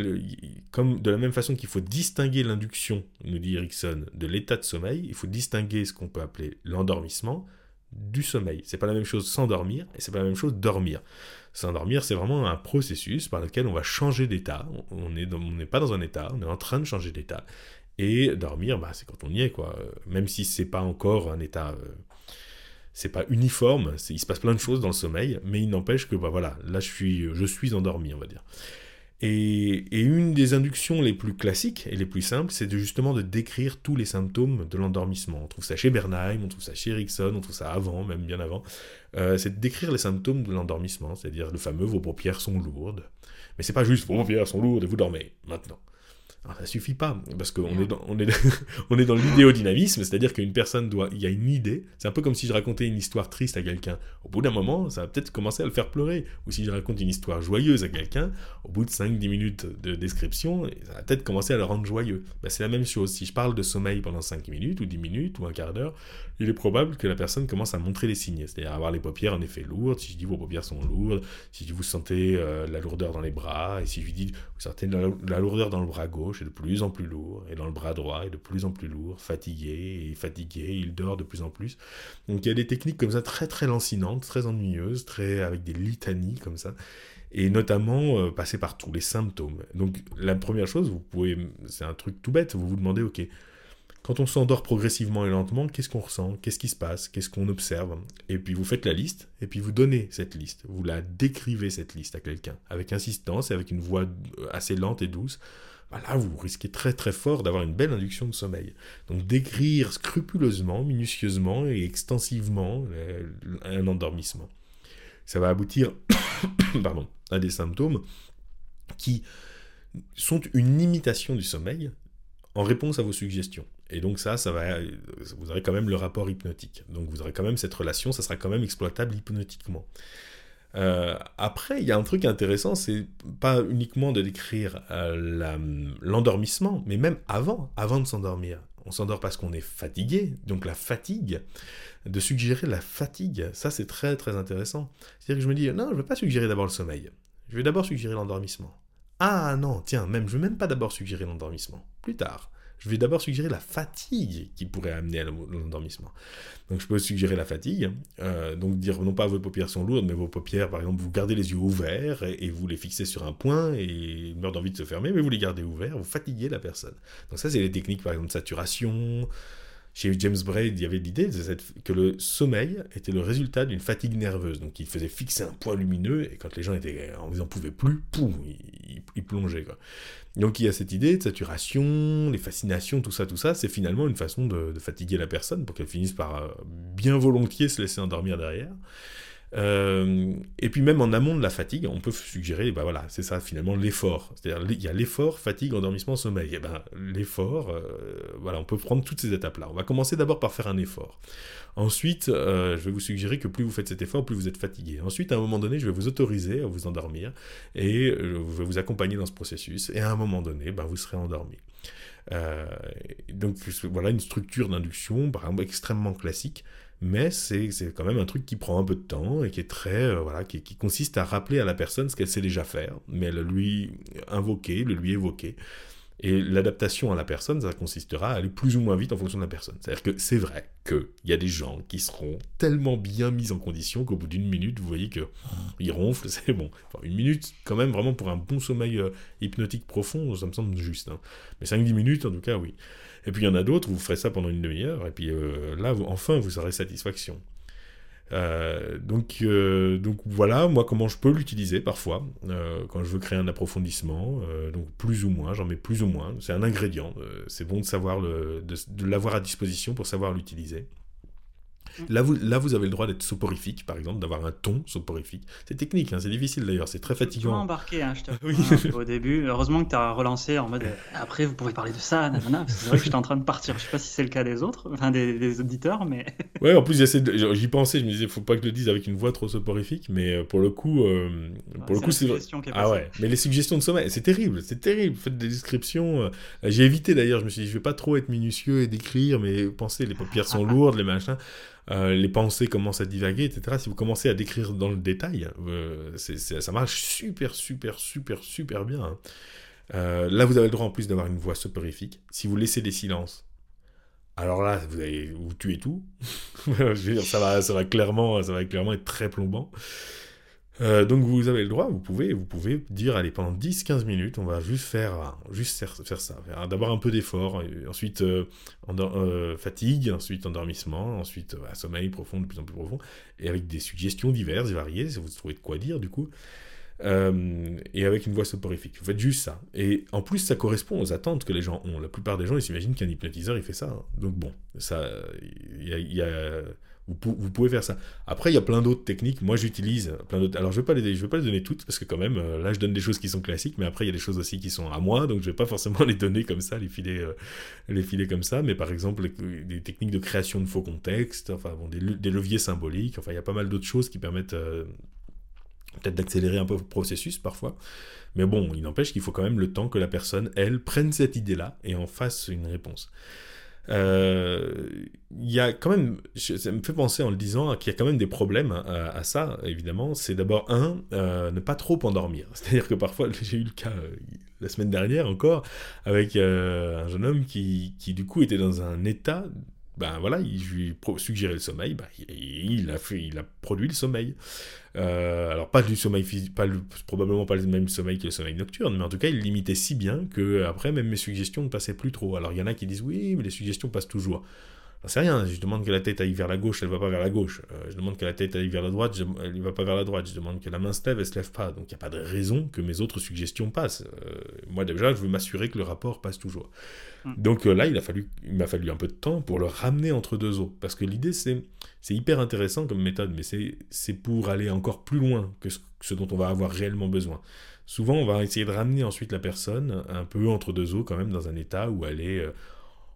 comme de la même façon qu'il faut distinguer l'induction, nous dit Erickson, de l'état de sommeil, il faut distinguer ce qu'on peut appeler l'endormissement du sommeil. C'est pas la même chose s'endormir et c'est pas la même chose dormir. S'endormir, c'est vraiment un processus par lequel on va changer d'état. On n'est pas dans un état, on est en train de changer d'état. Et dormir, bah, c'est quand on y est, quoi. Même si c'est pas encore un état euh, c'est pas uniforme, il se passe plein de choses dans le sommeil, mais il n'empêche que bah voilà, là je suis, je suis endormi, on va dire. Et, une des inductions les plus classiques et les plus simples, c'est justement de décrire tous les symptômes de l'endormissement. On trouve ça chez Bernheim, on trouve ça chez Erickson, on trouve ça avant, même bien avant. Euh, c'est de décrire les symptômes de l'endormissement, c'est-à-dire le fameux vos paupières sont lourdes. Mais c'est pas juste vos paupières sont lourdes et vous dormez maintenant. Alors, ça suffit pas, parce qu'on est dans, on est, on est dans l'idéodynamisme, c'est-à-dire qu'une personne doit, il y a une idée, c'est un peu comme si je racontais une histoire triste à quelqu'un. Au bout d'un moment, ça va peut-être commencer à le faire pleurer. Ou si je raconte une histoire joyeuse à quelqu'un, au bout de 5-10 minutes de description, ça va peut-être commencer à le rendre joyeux. Ben, c'est la même chose. Si je parle de sommeil pendant 5 minutes, ou 10 minutes, ou un quart d'heure, il est probable que la personne commence à montrer les signes, c'est-à-dire avoir les paupières en effet lourdes, si je dis vos paupières sont lourdes, si vous sentez euh, la lourdeur dans les bras, et si je lui dis vous sentez la lourdeur dans le bras gauche, et de plus en plus lourd, et dans le bras droit, et de plus en plus lourd, fatigué, et fatigué, il dort de plus en plus. Donc il y a des techniques comme ça très très lancinantes, très ennuyeuses, très avec des litanies comme ça, et notamment euh, passer par tous les symptômes. Donc la première chose, vous pouvez, c'est un truc tout bête, vous vous demandez, ok, quand on s'endort progressivement et lentement, qu'est-ce qu'on ressent Qu'est-ce qui se passe Qu'est-ce qu'on observe? Et puis vous faites la liste, et puis vous donnez cette liste. Vous la décrivez, cette liste, à quelqu'un, avec insistance et avec une voix assez lente et douce. Bah là, vous risquez très très fort d'avoir une belle induction de sommeil. Donc décrire scrupuleusement, minutieusement et extensivement un endormissement. Ça va aboutir pardon, à des symptômes qui sont une imitation du sommeil en réponse à vos suggestions. Et donc ça, ça va, vous aurez quand même le rapport hypnotique. Donc vous aurez quand même cette relation, ça sera quand même exploitable hypnotiquement. Euh, après, il y a un truc intéressant, c'est pas uniquement de décrire euh, l'endormissement, mais même avant, avant de s'endormir. On s'endort parce qu'on est fatigué, donc la fatigue, de suggérer la fatigue, ça c'est très très intéressant. C'est-à-dire que je me dis, non, je ne vais pas suggérer d'abord le sommeil, je vais d'abord suggérer l'endormissement. Ah non, tiens, même je ne vais même pas d'abord suggérer l'endormissement, plus tard je vais d'abord suggérer la fatigue qui pourrait amener à l'endormissement. Donc je peux suggérer la fatigue, euh, donc dire non pas vos paupières sont lourdes, mais vos paupières, par exemple, vous gardez les yeux ouverts et, vous les fixez sur un point et il meurt d'envie de se fermer, mais vous les gardez ouverts, vous fatiguez la personne. Donc ça, c'est les techniques, par exemple, de saturation, chez James Braid, il y avait l'idée que le sommeil était le résultat d'une fatigue nerveuse. Donc il faisait fixer un point lumineux et quand les gens étaient, en n'en pouvaient plus, poum, ils, plongeaient. Quoi. Donc il y a cette idée de saturation, les fascinations, tout ça, tout ça, c'est finalement une façon de, de, fatiguer la personne pour qu'elle finisse par euh, bien volontiers se laisser endormir derrière. Euh, et puis même en amont de la fatigue, on peut suggérer, bah voilà, c'est ça finalement l'effort. C'est-à-dire il y a l'effort, fatigue, endormissement, sommeil. Et ben l'effort, euh, voilà, on peut prendre toutes ces étapes-là. On va commencer d'abord par faire un effort. Ensuite, euh, je vais vous suggérer que plus vous faites cet effort, plus vous êtes fatigué. Ensuite, à un moment donné, je vais vous autoriser à vous endormir et je vais vous accompagner dans ce processus. Et à un moment donné, ben, vous serez endormi. donc voilà une structure d'induction, extrêmement classique mais c'est quand même un truc qui prend un peu de temps et qui est très euh, voilà qui, consiste à rappeler à la personne ce qu'elle sait déjà faire mais le lui invoquer le lui évoquer et l'adaptation à la personne, ça consistera à aller plus ou moins vite en fonction de la personne. C'est-à-dire que c'est vrai qu'il y a des gens qui seront tellement bien mis en condition qu'au bout d'une minute, vous voyez qu'ils mmh. ronflent, c'est bon. Enfin, une minute, quand même, vraiment pour un bon sommeil euh, hypnotique profond, ça me semble juste. Hein. Mais 5-10 minutes, en tout cas, oui. Et puis il y en a d'autres, vous ferez ça pendant une demi-heure, et puis euh, là, enfin, vous aurez satisfaction. Euh, donc, euh, donc voilà, moi comment je peux l'utiliser parfois quand je veux créer un approfondissement, donc plus ou moins, j'en mets plus ou moins, c'est un ingrédient, c'est bon de savoir de l'avoir à disposition pour savoir l'utiliser. Là vous, là, vous avez le droit d'être soporifique, par exemple, d'avoir un ton soporifique. C'est technique, hein, c'est difficile d'ailleurs, c'est très fatigant. embarqué, hein, je te oui. au début. Heureusement que tu as relancé en mode après, vous pouvez parler de ça, c'est vrai que j'étais en train de partir. Je sais pas si c'est le cas des autres, enfin des, auditeurs, mais. ouais, en plus, j'y pensais, je me disais, faut pas que je le dise avec une voix trop soporifique, mais euh, pour le coup, euh, pour le coup, c'est. Ah ouais, mais les suggestions de sommeil, c'est terrible, c'est terrible. Faites des descriptions. Euh, j'ai évité d'ailleurs, je me suis dit, je vais pas trop être minutieux et décrire, mais pensez, les paupières sont lourdes, les machins. Euh, les pensées commencent à divaguer, etc. Si vous commencez à décrire dans le détail, euh, ça marche super, super, super, super bien. Hein. Euh, là, vous avez le droit en plus d'avoir une voix soporifique. Si vous laissez des silences, alors là, vous tuez tout. ça va, ça va clairement, ça va clairement être très plombant. Euh, donc vous avez le droit, vous pouvez, vous pouvez dire, allez, pendant 10-15 minutes, on va juste faire, juste faire, ça. D'abord un peu d'effort, ensuite euh, euh, fatigue, ensuite endormissement, ensuite sommeil profond, de plus en plus profond, et avec des suggestions diverses variées, vous trouvez de quoi dire du coup. et avec une voix soporifique. Vous faites juste ça. Et en plus, ça correspond aux attentes que les gens ont. La plupart des gens, ils s'imaginent qu'un hypnotiseur, il fait ça. Hein. Donc bon, ça, il y a vous, pouvez faire ça. Après, il y a plein d'autres techniques. Moi, j'utilise plein d'autres. Alors, je ne vais, vais pas les donner toutes, parce que quand même, euh, là, je donne des choses qui sont classiques, mais après, il y a des choses aussi qui sont à moi, donc je ne vais pas forcément les donner comme ça, les filer, euh, les filer comme ça. Mais par exemple, des techniques de création de faux contextes, enfin, des, leviers symboliques, enfin, il y a pas mal d'autres choses qui permettent euh, peut-être d'accélérer un peu le processus parfois. Mais bon, il n'empêche qu'il faut quand même le temps que la personne, elle, prenne cette idée-là et en fasse une réponse. Euh, il y a quand même, ça me fait penser en le disant qu'il y a quand même des problèmes à, ça, évidemment. C'est d'abord, un, euh, ne pas trop endormir. C'est-à-dire que parfois, j'ai eu le cas euh, la semaine dernière encore, avec un jeune homme qui, qui, du coup, était dans un état ben voilà, il, lui suggérait le sommeil, ben, il, a fait, il a produit le sommeil. Euh, alors pas du sommeil pas probablement pas le même sommeil que le sommeil nocturne, mais en tout cas il limitait si bien que après même mes suggestions ne passaient plus trop. Alors il y en a qui disent oui, mais les suggestions passent toujours. C'est rien, je demande que la tête aille vers la gauche, elle va pas vers la gauche. Euh, je demande que la tête aille vers la droite, elle ne va pas vers la droite. Je demande que la main se lève, elle se lève pas. Donc il n'y a pas de raison que mes autres suggestions passent. Euh, moi déjà, je veux m'assurer que le rapport passe toujours. Mm. Donc euh, là, il a fallu, il m'a fallu un peu de temps pour le ramener entre deux eaux. Parce que l'idée, c'est, c'est hyper intéressant comme méthode, mais c'est, c'est pour aller encore plus loin que ce, dont on va avoir réellement besoin. Souvent, on va essayer de ramener ensuite la personne un peu entre deux eaux, quand même, dans un état où elle est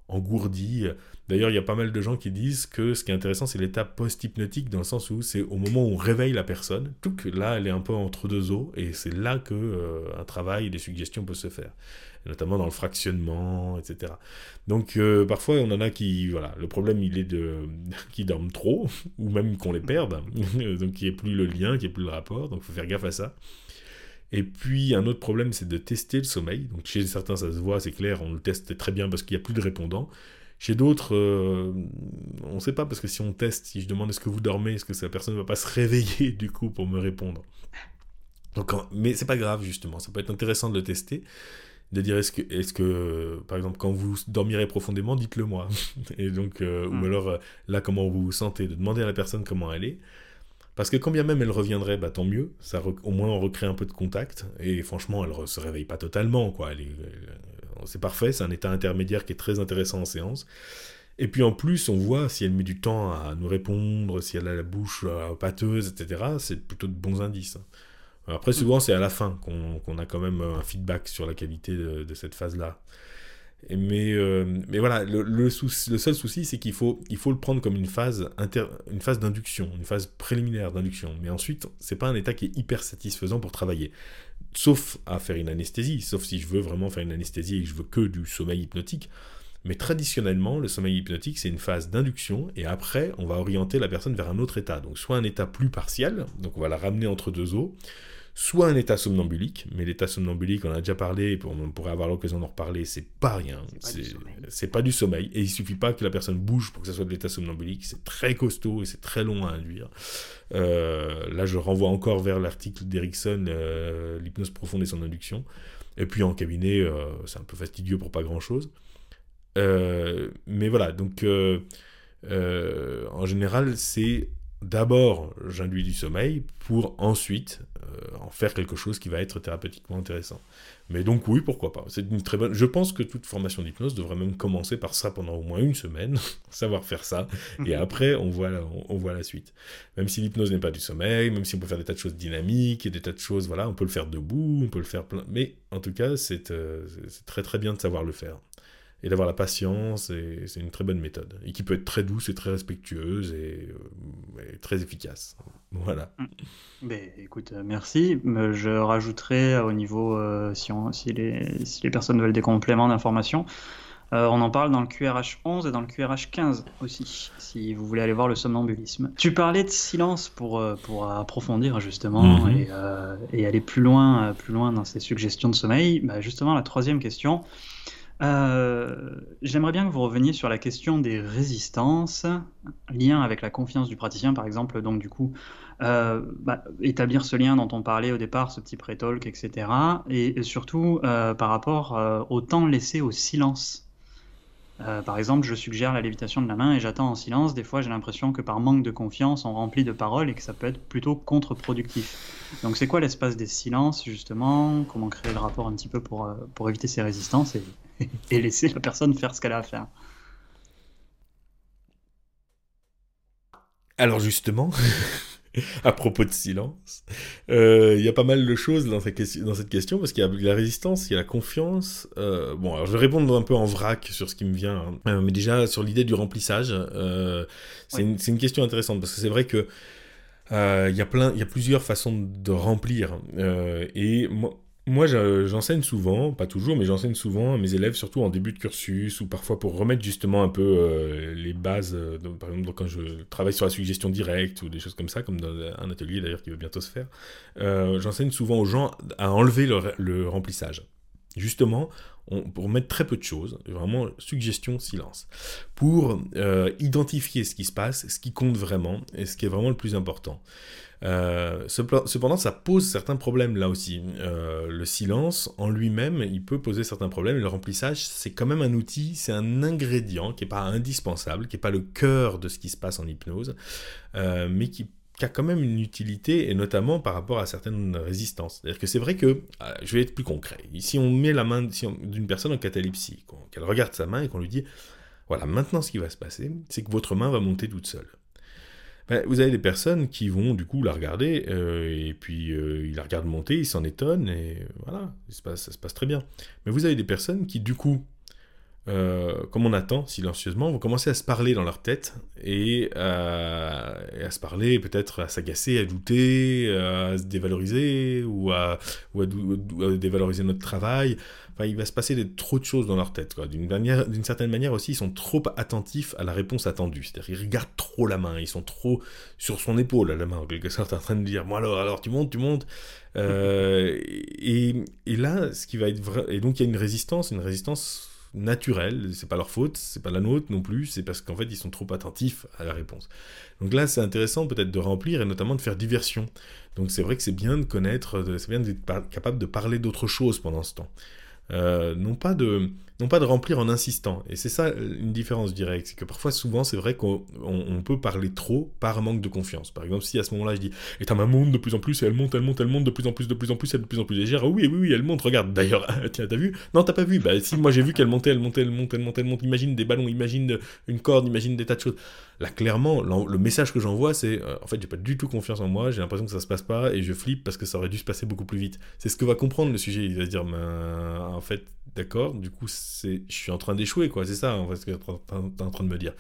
engourdie. D'ailleurs, il y a pas mal de gens qui disent que ce qui est intéressant, c'est l'état post-hypnotique, dans le sens où c'est au moment où on réveille la personne, là, elle est un peu entre deux eaux, et c'est là que euh, un travail des suggestions peuvent se faire, notamment dans le fractionnement, etc. Donc, euh, parfois, on en a qui, voilà, le problème, il est de, qui dorment trop, ou même qu'on les perde, donc qu'il n'y ait plus le lien, qu'il n'y ait plus le rapport, donc il faut faire gaffe à ça. Et puis un autre problème, c'est de tester le sommeil. Donc chez certains, ça se voit, c'est clair, on le teste très bien parce qu'il n'y a plus de répondants. Chez d'autres, euh, on ne sait pas parce que si on teste, si je demande est-ce que vous dormez, est-ce que cette personne ne va pas se réveiller du coup pour me répondre. Donc, mais c'est pas grave justement, ça peut être intéressant de le tester. de dire est-ce que, est que, par exemple, quand vous dormirez profondément, dites-le moi. Et donc, ou mm. alors, là, comment vous vous sentez, de demander à la personne comment elle est. Parce que quand bien même elle reviendrait, bah, tant mieux. Ça au moins, on recrée un peu de contact. Et franchement, elle ne se réveille pas totalement. quoi. C'est parfait, c'est un état intermédiaire qui est très intéressant en séance. Et puis en plus, on voit si elle met du temps à nous répondre, si elle a la bouche euh, pâteuse, etc. C'est plutôt de bons indices. Après, souvent, c'est à la fin qu'on a quand même un feedback sur la qualité de cette phase-là. Mais, euh, mais voilà, le, le, seul souci, c'est qu'il faut, il faut le prendre comme une phase, une phase d'induction, une phase préliminaire d'induction. Mais ensuite, c'est pas un état qui est hyper satisfaisant pour travailler. Sauf à faire une anesthésie, sauf si je veux vraiment faire une anesthésie et que je veux que du sommeil hypnotique. Mais traditionnellement, le sommeil hypnotique, c'est une phase d'induction, et après, on va orienter la personne vers un autre état. Donc, soit un état plus partiel, donc on va la ramener entre deux eaux, soit un état somnambulique, mais l'état somnambulique, on a déjà parlé, on pourrait avoir l'occasion d'en reparler, c'est pas rien, c'est pas, du sommeil, et il suffit pas que la personne bouge pour que ça soit de l'état somnambulique, c'est très costaud et c'est très long à induire. Euh, là, je renvoie encore vers l'article d'Erickson, euh, l'hypnose profonde et son induction, et puis en cabinet, euh, c'est un peu fastidieux pour pas grand-chose. mais voilà, donc en général, c'est d'abord j'induis du sommeil pour ensuite en faire quelque chose qui va être thérapeutiquement intéressant. Mais donc oui, pourquoi pas. C'est une très bonne. Je pense que toute formation d'hypnose devrait même commencer par ça pendant au moins une semaine, savoir faire ça, et après on voit la, on, voit la suite. Même si l'hypnose n'est pas du sommeil, même si on peut faire des tas de choses dynamiques et des tas de choses, voilà, on peut le faire debout, on peut le faire plein. Mais en tout cas, c'est euh, très très bien de savoir le faire et d'avoir la patience, et c'est une très bonne méthode, et qui peut être très douce et très respectueuse et, euh, très efficace. Voilà. Mm. Ben, écoute, euh, merci. Je rajouterai euh, au niveau, si, si, les, si, les, personnes veulent des compléments d'information, on en parle dans le QRH 11 et dans le QRH 15 aussi, si vous voulez aller voir le somnambulisme. Tu parlais de silence pour, pour approfondir justement mm-hmm. et, et, aller plus loin, plus loin dans ces suggestions de sommeil. Bah, justement, la troisième question, euh, j'aimerais bien que vous reveniez sur la question des résistances, lien avec la confiance du praticien, par exemple. Donc, du coup, euh, bah, établir ce lien dont on parlait au départ, ce petit pré-talk, etc. Et, surtout euh, par rapport au temps laissé au silence. par exemple, je suggère la lévitation de la main et j'attends en silence. Des fois, j'ai l'impression que par manque de confiance, on remplit de paroles et que ça peut être plutôt contre-productif. Donc, c'est quoi l'espace des silences, justement? Comment créer le rapport un petit peu pour, pour éviter ces résistances et laisser la personne faire ce qu'elle a à faire. Alors justement, à propos de silence, euh, il y a pas mal de choses dans cette, question, parce qu'il y a la résistance, il y a la confiance. Euh, bon, alors je vais répondre un peu en vrac sur ce qui me vient, hein. euh, mais déjà sur l'idée du remplissage, c'est une, une, question intéressante, parce que c'est vrai que il y a plein, il y a plusieurs façons de remplir, et moi, moi, j'enseigne souvent, pas toujours, mais j'enseigne souvent à mes élèves, surtout en début de cursus, ou parfois pour remettre justement un peu euh, les bases, euh, par exemple quand je travaille sur la suggestion directe, ou des choses comme ça, comme dans un atelier d'ailleurs qui va bientôt se faire, euh, j'enseigne souvent aux gens à enlever le, remplissage. Justement, pour mettre très peu de choses, vraiment suggestion, silence, pour identifier ce qui se passe, ce qui compte vraiment, et ce qui est vraiment le plus important. Euh, cependant, ça pose certains problèmes là aussi. Euh, le silence, en lui-même, il peut poser certains problèmes. le remplissage, c'est quand même un outil, c'est un ingrédient qui n'est pas indispensable, qui n'est pas le cœur de ce qui se passe en hypnose, euh, mais qui, a quand même une utilité, et notamment par rapport à certaines résistances. C'est-à-dire que c'est vrai que, je vais être plus concret, si on met la main d'une personne en catalepsie, qu'elle regarde sa main et qu'on lui dit, voilà, maintenant ce qui va se passer, c'est que votre main va monter toute seule. Ben, vous avez des personnes qui vont du coup la regarder, euh, et puis euh, ils la regardent monter, ils s'en étonnent, et voilà, ça se passe très bien. Mais vous avez des personnes qui du coup, euh, comme on attend silencieusement, vont commencer à se parler dans leur tête, et, à se parler, peut-être à s'agacer, à douter, à se dévaloriser, ou à, dévaloriser notre travail il va se passer trop de choses dans leur tête. D'une, certaine manière aussi, ils sont trop attentifs à la réponse attendue. C'est-à-dire qu'ils regardent trop la main, ils sont trop sur son épaule à la main, en quelque sorte, en train de dire, moi alors, alors tu montes, tu montes. Euh, et, là, ce qui va être vrai, et donc il y a une résistance, une résistance naturelle, c'est pas leur faute, c'est pas la nôtre non plus, c'est parce qu'en fait ils sont trop attentifs à la réponse. Donc là c'est intéressant peut-être de remplir et notamment de faire diversion. Donc c'est vrai que c'est bien de connaître, c'est bien d'être capable de parler d'autre chose pendant ce temps. non pas de non pas de remplir en insistant. Et c'est ça une différence directe, c'est que parfois, souvent, c'est vrai qu'on peut parler trop par manque de confiance. Par exemple, si à ce moment-là, je dis, et ta monte de plus en plus, et elle monte, elle monte, elle monte de plus en plus, de plus en plus, elle de plus en plus légère. oui, oui, oui, elle monte. Regarde, d'ailleurs, tiens, t'as vu? Non, t'as pas vu. Bah si, moi j'ai vu qu'elle montait, elle montait, elle montait, elle montait, elle montait. Imagine des ballons, imagine une corde, imagine des tas de choses. Là, clairement, le message que j'envoie, c'est, euh, en fait, j'ai pas du tout confiance en moi. J'ai l'impression que ça se passe pas, et je flippe parce que ça aurait dû se passer beaucoup plus vite. C'est ce que va comprendre le sujet. Il va se dire, ben, en fait, d'accord, du coup, je suis en train d'échouer, quoi, c'est ça, en fait, ce que tu es en train de me dire.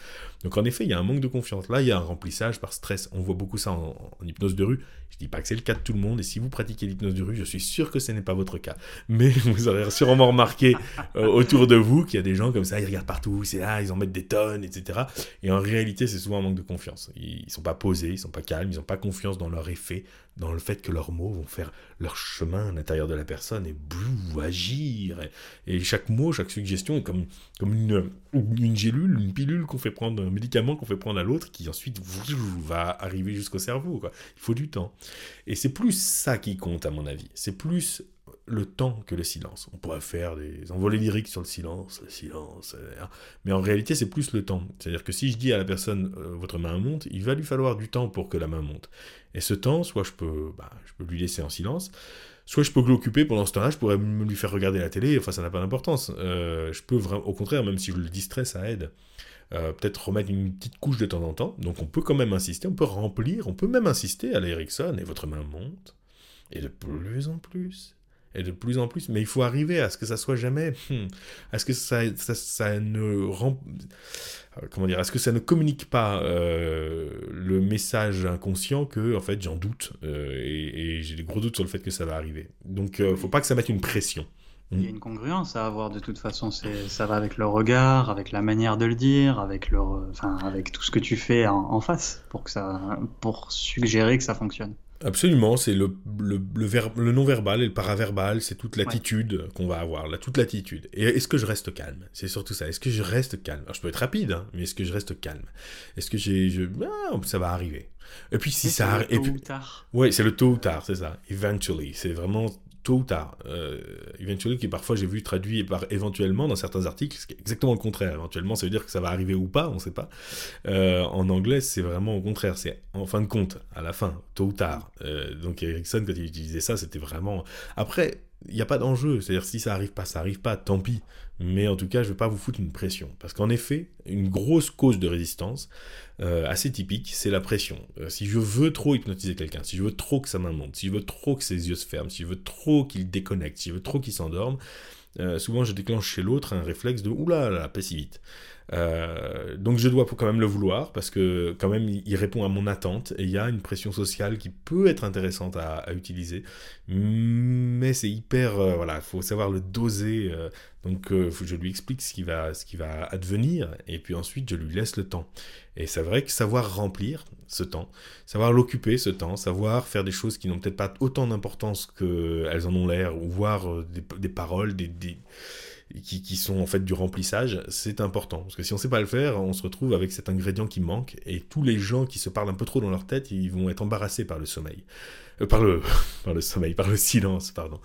Donc, en effet, il y a un manque de confiance. Là, il y a un remplissage par stress. On voit beaucoup ça en, hypnose de rue. Je dis pas que c'est le cas de tout le monde, et si vous pratiquez l'hypnose de rue, je suis sûr que ce n'est pas votre cas. Mais vous aurez sûrement remarqué euh, autour de vous qu'il y a des gens comme ça, ils regardent partout, c'est là, ils en mettent des tonnes, etc. Et en réalité, c'est souvent un manque de confiance. Ils, sont pas posés, ils sont pas calmes, ils n'ont pas confiance dans leur effet, dans le fait que leurs mots vont faire leur chemin à l'intérieur de la personne et bouh, agir. Et, chaque mot, chaque suggestion est comme, comme une, une gélule, une pilule qu'on fait prendre, un médicament qu'on fait prendre à l'autre qui ensuite va arriver jusqu'au cerveau. Il faut du temps. Et c'est plus ça qui compte, à mon avis. C'est plus le temps que le silence. On pourrait faire des envolées lyriques sur le silence, le silence, euh, mais en réalité c'est plus le temps. C'est-à-dire que si je dis à la personne euh, votre main monte, il va lui falloir du temps pour que la main monte. Et ce temps, soit je peux, bah, je peux lui laisser en silence, soit je peux l'occuper pendant ce temps-là, je pourrais lui faire regarder la télé, enfin ça n'a pas d'importance. Euh, je peux vraiment, au contraire, même si je le distrais, ça aide. peut-être remettre une petite couche de temps en temps. Donc on peut quand même insister, on peut remplir, on peut même insister à l'Erickson, et votre main monte, et de plus en plus, et de plus en plus. Mais il faut arriver à ce que ça soit jamais, hmm, à ce que ça, ça, ne rend, euh, comment dire, à ce que ça ne communique pas euh, le message inconscient que en fait j'en doute euh, et, j'ai des gros doutes sur le fait que ça va arriver. Donc il faut pas que ça mette une pression. Il y a une congruence à avoir de toute façon. Ça va avec le regard, avec la manière de le dire, avec, le, enfin, avec tout ce que tu fais en, en face pour, que ça, pour suggérer que ça fonctionne. Absolument, c'est le, le, le, non-verbal et le paraverbal, c'est toute l'attitude qu'on va avoir, là, toute l'attitude. Et est-ce que je reste calme? C'est surtout ça. Est-ce que je reste calme? Alors, je peux être rapide, hein, mais est-ce que je reste calme? Est-ce que j'ai... Je... Ah, ça va arriver? Et puis si ça arrive... Tôt ou tard. Oui, c'est le tôt ou tard, c'est ça. Eventually. C'est vraiment tôt ou tard. Euh, eventually, qui parfois j'ai vu traduit par éventuellement dans certains articles, c'est exactement le contraire. Éventuellement, ça veut dire que ça va arriver ou pas, on ne sait pas. Euh, en anglais, c'est vraiment au contraire. C'est en fin de compte, à la fin, tôt ou tard. Euh, donc Ericsson, quand il utilisait ça, c'était vraiment. Après, il n'y a pas d'enjeu. C'est-à-dire, si ça arrive pas, ça arrive pas, tant pis. Mais en tout cas, je ne vais pas vous foutre une pression. Parce qu'en effet, une grosse cause de résistance, euh, assez typique, c'est la pression. Euh, si je veux trop hypnotiser quelqu'un, si je veux trop que sa main monte, si je veux trop que ses yeux se ferment, si je veux trop qu'il déconnecte, si je veux trop qu'il s'endorme, euh, souvent je déclenche chez l'autre un réflexe de oula, là, si vite. Euh, donc je dois quand même le vouloir parce que quand même il répond à mon attente et il y a une pression sociale qui peut être intéressante à, utiliser, mais c'est hyper euh, voilà, il faut savoir le doser. donc je lui explique ce qui va ce qui va advenir et puis ensuite je lui laisse le temps. Et c'est vrai que savoir remplir ce temps, savoir l'occuper ce temps, savoir faire des choses qui n'ont peut-être pas autant d'importance qu'elles en ont l'air, ou voir euh, des, paroles, des, qui, qui, sont en fait du remplissage, c'est important. Parce que si on sait pas le faire, on se retrouve avec cet ingrédient qui manque, et tous les gens qui se parlent un peu trop dans leur tête, ils vont être embarrassés par le sommeil. Euh, par, le, par le sommeil, par le silence, pardon.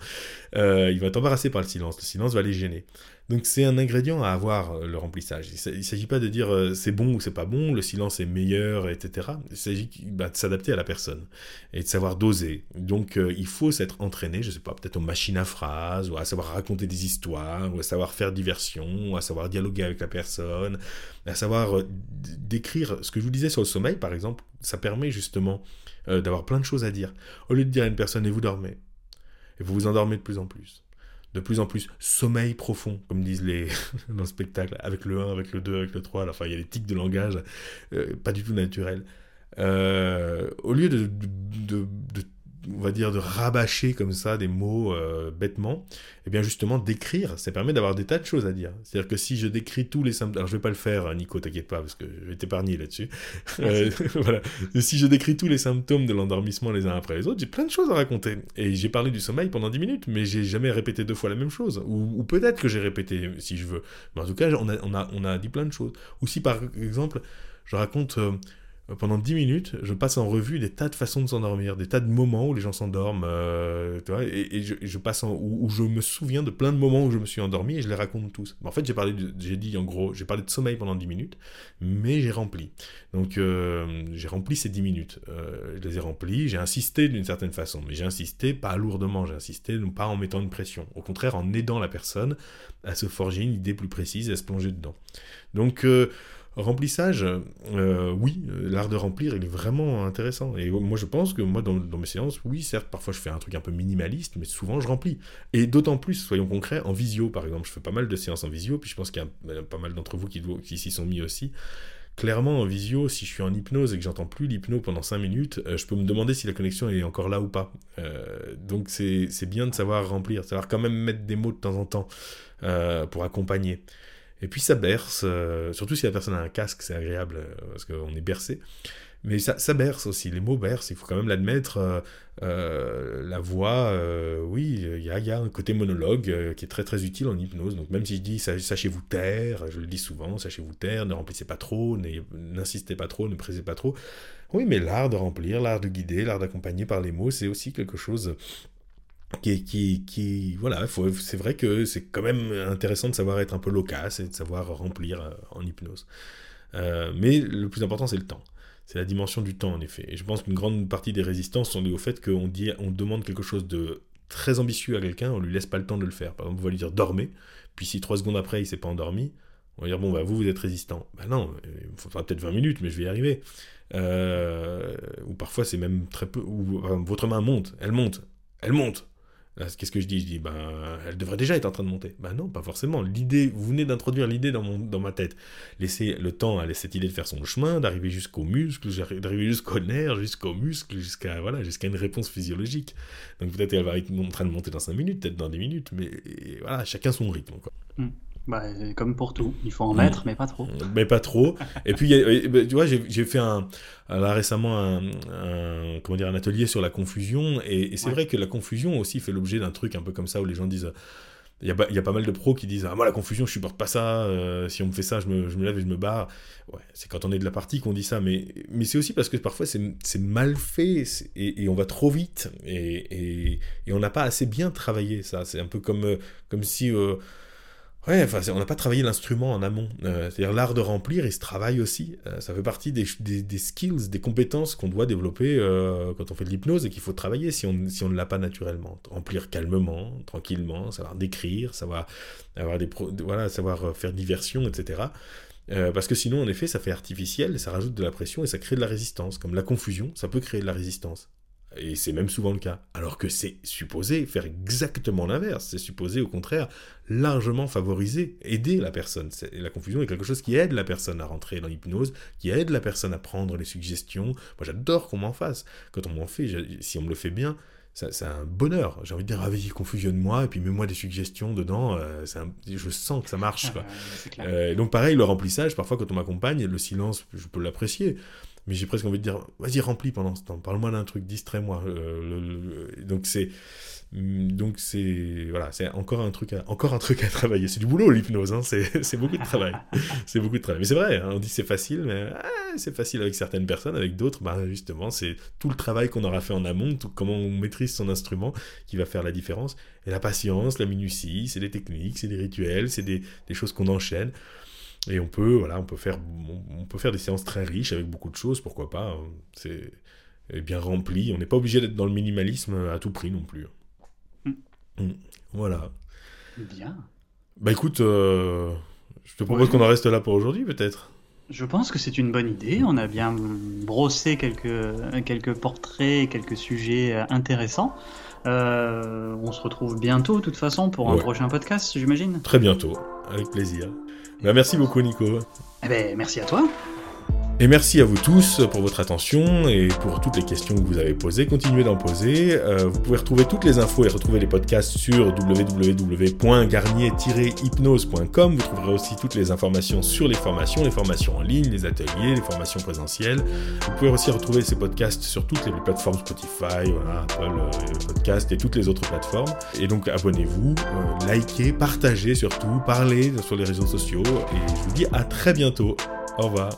Euh, ils vont être embarrassés par le silence, le silence va les gêner. Donc c'est un ingrédient à avoir, euh, le remplissage. Il ne s'agit pas de dire c'est bon ou c'est pas bon, le silence est meilleur, etc. Il s'agit bah, de s'adapter à la personne et de savoir doser. Donc il faut s'être entraîné, je sais pas, peut-être aux machines à phrases, ou à savoir raconter des histoires, ou à savoir faire diversion, ou à savoir dialoguer avec la personne, à savoir décrire ce que je vous disais sur le sommeil, par exemple. Ça permet justement d'avoir plein de choses à dire. Au lieu de dire à une personne et vous dormez, et vous vous endormez de plus en plus de plus en plus sommeil profond, comme disent les dans le spectacle, avec le 1, avec le 2, avec le 3, enfin il y a des tics de langage euh, pas du tout naturels. Euh, au lieu de, de on va dire, de rabâcher comme ça des mots euh, bêtement, et eh bien justement d'écrire, ça permet d'avoir des tas de choses à dire. C'est-à-dire que si je décris tous les symptômes, alors je vais pas le faire, hein, Nico, t'inquiète pas, parce que je vais t'épargner là-dessus. Euh, voilà. Si je décris tous les symptômes de l'endormissement les uns après les autres, j'ai plein de choses à raconter. Et j'ai parlé du sommeil pendant 10 minutes, mais j'ai jamais répété deux fois la même chose. Ou, peut-être que j'ai répété, si je veux. Mais en tout cas, on a, on a, on a dit plein de choses. Ou si par exemple, je raconte... Euh, pendant 10 minutes, je passe en revue des tas de façons de s'endormir, des tas de moments où les gens s'endorment, euh, et, je, passe en, où, je me souviens de plein de moments où je me suis endormi et je les raconte tous. En fait, j'ai parlé, j'ai dit en gros, j'ai parlé de sommeil pendant 10 minutes, mais j'ai rempli. Donc, euh, j'ai rempli ces 10 minutes. Euh, je les ai remplis, j'ai insisté d'une certaine façon, mais j'ai insisté pas lourdement, j'ai insisté non pas en mettant une pression, au contraire en aidant la personne à se forger une idée plus précise et à se plonger dedans. Donc, Remplissage, euh, oui, l'art de remplir, il est vraiment intéressant. Et moi, je pense que moi, dans, mes séances, oui, certes, parfois je fais un truc un peu minimaliste, mais souvent je remplis. Et d'autant plus, soyons concrets, en visio, par exemple. Je fais pas mal de séances en visio, puis je pense qu'il y a pas mal d'entre vous qui, s'y sont mis aussi. Clairement, en visio, si je suis en hypnose et que j'entends plus l'hypno pendant 5 minutes, euh, je peux me demander si la connexion est encore là ou pas. Euh, donc c'est bien de savoir remplir, savoir quand même mettre des mots de temps en temps pour accompagner. Et puis ça berce, euh, surtout si la personne a un casque, c'est agréable euh, parce qu'on est bercé. Mais ça, berce aussi, les mots bercent, il faut quand même l'admettre. Euh, la voix, oui, il y a, y a, un côté monologue qui est très très utile en hypnose. Donc même si je dis sachez-vous taire, je le dis souvent, sachez-vous taire, ne remplissez pas trop, n'insistez pas trop, ne pressez pas trop. Oui, mais l'art de remplir, l'art de guider, l'art d'accompagner par les mots, c'est aussi quelque chose qui, voilà, c'est vrai que c'est quand même intéressant de savoir être un peu loquace et de savoir remplir euh, en hypnose. Euh, mais le plus important, c'est le temps. C'est la dimension du temps, en effet. Et je pense qu'une grande partie des résistances sont liées au fait qu'on dit, on demande quelque chose de très ambitieux à quelqu'un, on lui laisse pas le temps de le faire. Par exemple, on va lui dire dormez, puis si trois secondes après il s'est pas endormi, on va dire bon bah vous vous êtes résistant. Ben non, il faudra peut-être 20 minutes, mais je vais y arriver. Euh, ou parfois c'est même très peu. Votre main monte, elle monte, elle monte. Qu'est-ce que je dis? Je dis, ben, elle devrait déjà être en train de monter. Ben non, pas forcément. L'idée, vous venez d'introduire l'idée dans, dans ma tête. Laissez le temps à cette idée de faire son chemin, d'arriver jusqu'au muscle, d'arriver jusqu'au nerf, jusqu'au muscle, jusqu'à voilà, jusqu'à une réponse physiologique. Donc peut-être elle va être en train de monter dans 5 minutes, peut-être dans 10 minutes, mais voilà, chacun son rythme. Hmm. Bah, comme pour tout, il faut en mettre, mais pas trop. Mais pas trop. Et puis, bah, tu vois, j'ai fait un, là récemment un, comment dire, un atelier sur la confusion, et, c'est vrai que la confusion aussi fait l'objet d'un truc un peu comme ça où les gens disent. Il y, a, il y, a, pas mal de pros qui disent Ah, moi, la confusion, je supporte pas ça. Euh, si on me fait ça, je me, je me, lève et je me barre. Ouais, c'est quand on est de la partie qu'on dit ça. Mais, mais c'est aussi parce que parfois, c'est mal fait et, et, on va trop vite. Et, et on n'a pas assez bien travaillé ça. C'est un peu comme, euh, comme si. Euh, Ouais, enfin, on n'a pas travaillé l'instrument en amont. Euh, c'est-à-dire l'art de remplir, il se travaille aussi. Euh, ça fait partie des, des, skills, des compétences qu'on doit développer euh, quand on fait de l'hypnose et qu'il faut travailler si on, si on ne l'a pas naturellement. Remplir calmement, tranquillement, savoir décrire, savoir, avoir des voilà, savoir faire diversion, etc. parce que sinon, en effet, ça fait artificiel, ça rajoute de la pression et ça crée de la résistance. Comme la confusion, ça peut créer de la résistance. Et c'est même souvent le cas. Alors que c'est supposé faire exactement l'inverse. C'est supposé, au contraire, largement favoriser, aider la personne. La confusion est quelque chose qui aide la personne à rentrer dans l'hypnose, qui aide la personne à prendre les suggestions. Moi, j'adore qu'on m'en fasse. Quand on m'en fait, si on me le fait bien, c'est un bonheur. J'ai envie de dire, ah, vas-y, confusionne-moi, et puis mets-moi des suggestions dedans. Euh, je sens que ça marche. Euh, donc, pareil, le remplissage, parfois, quand on m'accompagne, le silence, je peux l'apprécier mais j'ai presque envie de dire, vas-y, remplis pendant ce temps, parle-moi d'un truc, distrais-moi. Euh, donc c'est, mm, donc c'est, voilà, c'est encore un truc, à, encore un truc à travailler. C'est du boulot l'hypnose, hein, c'est, beaucoup de travail, c'est beaucoup de travail. Mais c'est vrai, hein, on dit c'est facile, mais ah, c'est facile avec certaines personnes, avec d'autres, bah, justement, c'est tout le travail qu'on aura fait en amont, tout, comment on maîtrise son instrument, qui va faire la différence. Et la patience, la minutie, c'est des techniques, c'est des rituels, c'est des, des choses qu'on enchaîne. Et on peut, voilà, on peut faire, on peut faire des séances très riches avec beaucoup de choses, pourquoi pas. Hein. C'est bien rempli. On n'est pas obligé d'être dans le minimalisme à tout prix non plus. Mm. Mm. Voilà. Bien. Bah écoute, euh, je te propose qu'on en reste là pour aujourd'hui peut-être. Je pense que c'est une bonne idée. On a bien brossé quelques, quelques portraits, quelques sujets euh, intéressants. Euh, on se retrouve bientôt, de toute façon, pour un prochain podcast, j'imagine. Très bientôt, avec plaisir. Bah, merci beaucoup, Nico. Eh ben, merci à toi. Et merci à vous tous pour votre attention et pour toutes les questions que vous avez posées. Continuez d'en poser. Euh, vous pouvez retrouver toutes les infos et retrouver les podcasts sur www.garnier-hypnose.com. Vous trouverez aussi toutes les informations sur les formations, les formations en ligne, les ateliers, les formations présentielles. Vous pouvez aussi retrouver ces podcasts sur toutes les plateformes Spotify, Apple euh, Podcast et toutes les autres plateformes. Et donc abonnez-vous, euh, likez, partagez surtout, parlez sur les réseaux sociaux. Et je vous dis à très bientôt. Au revoir.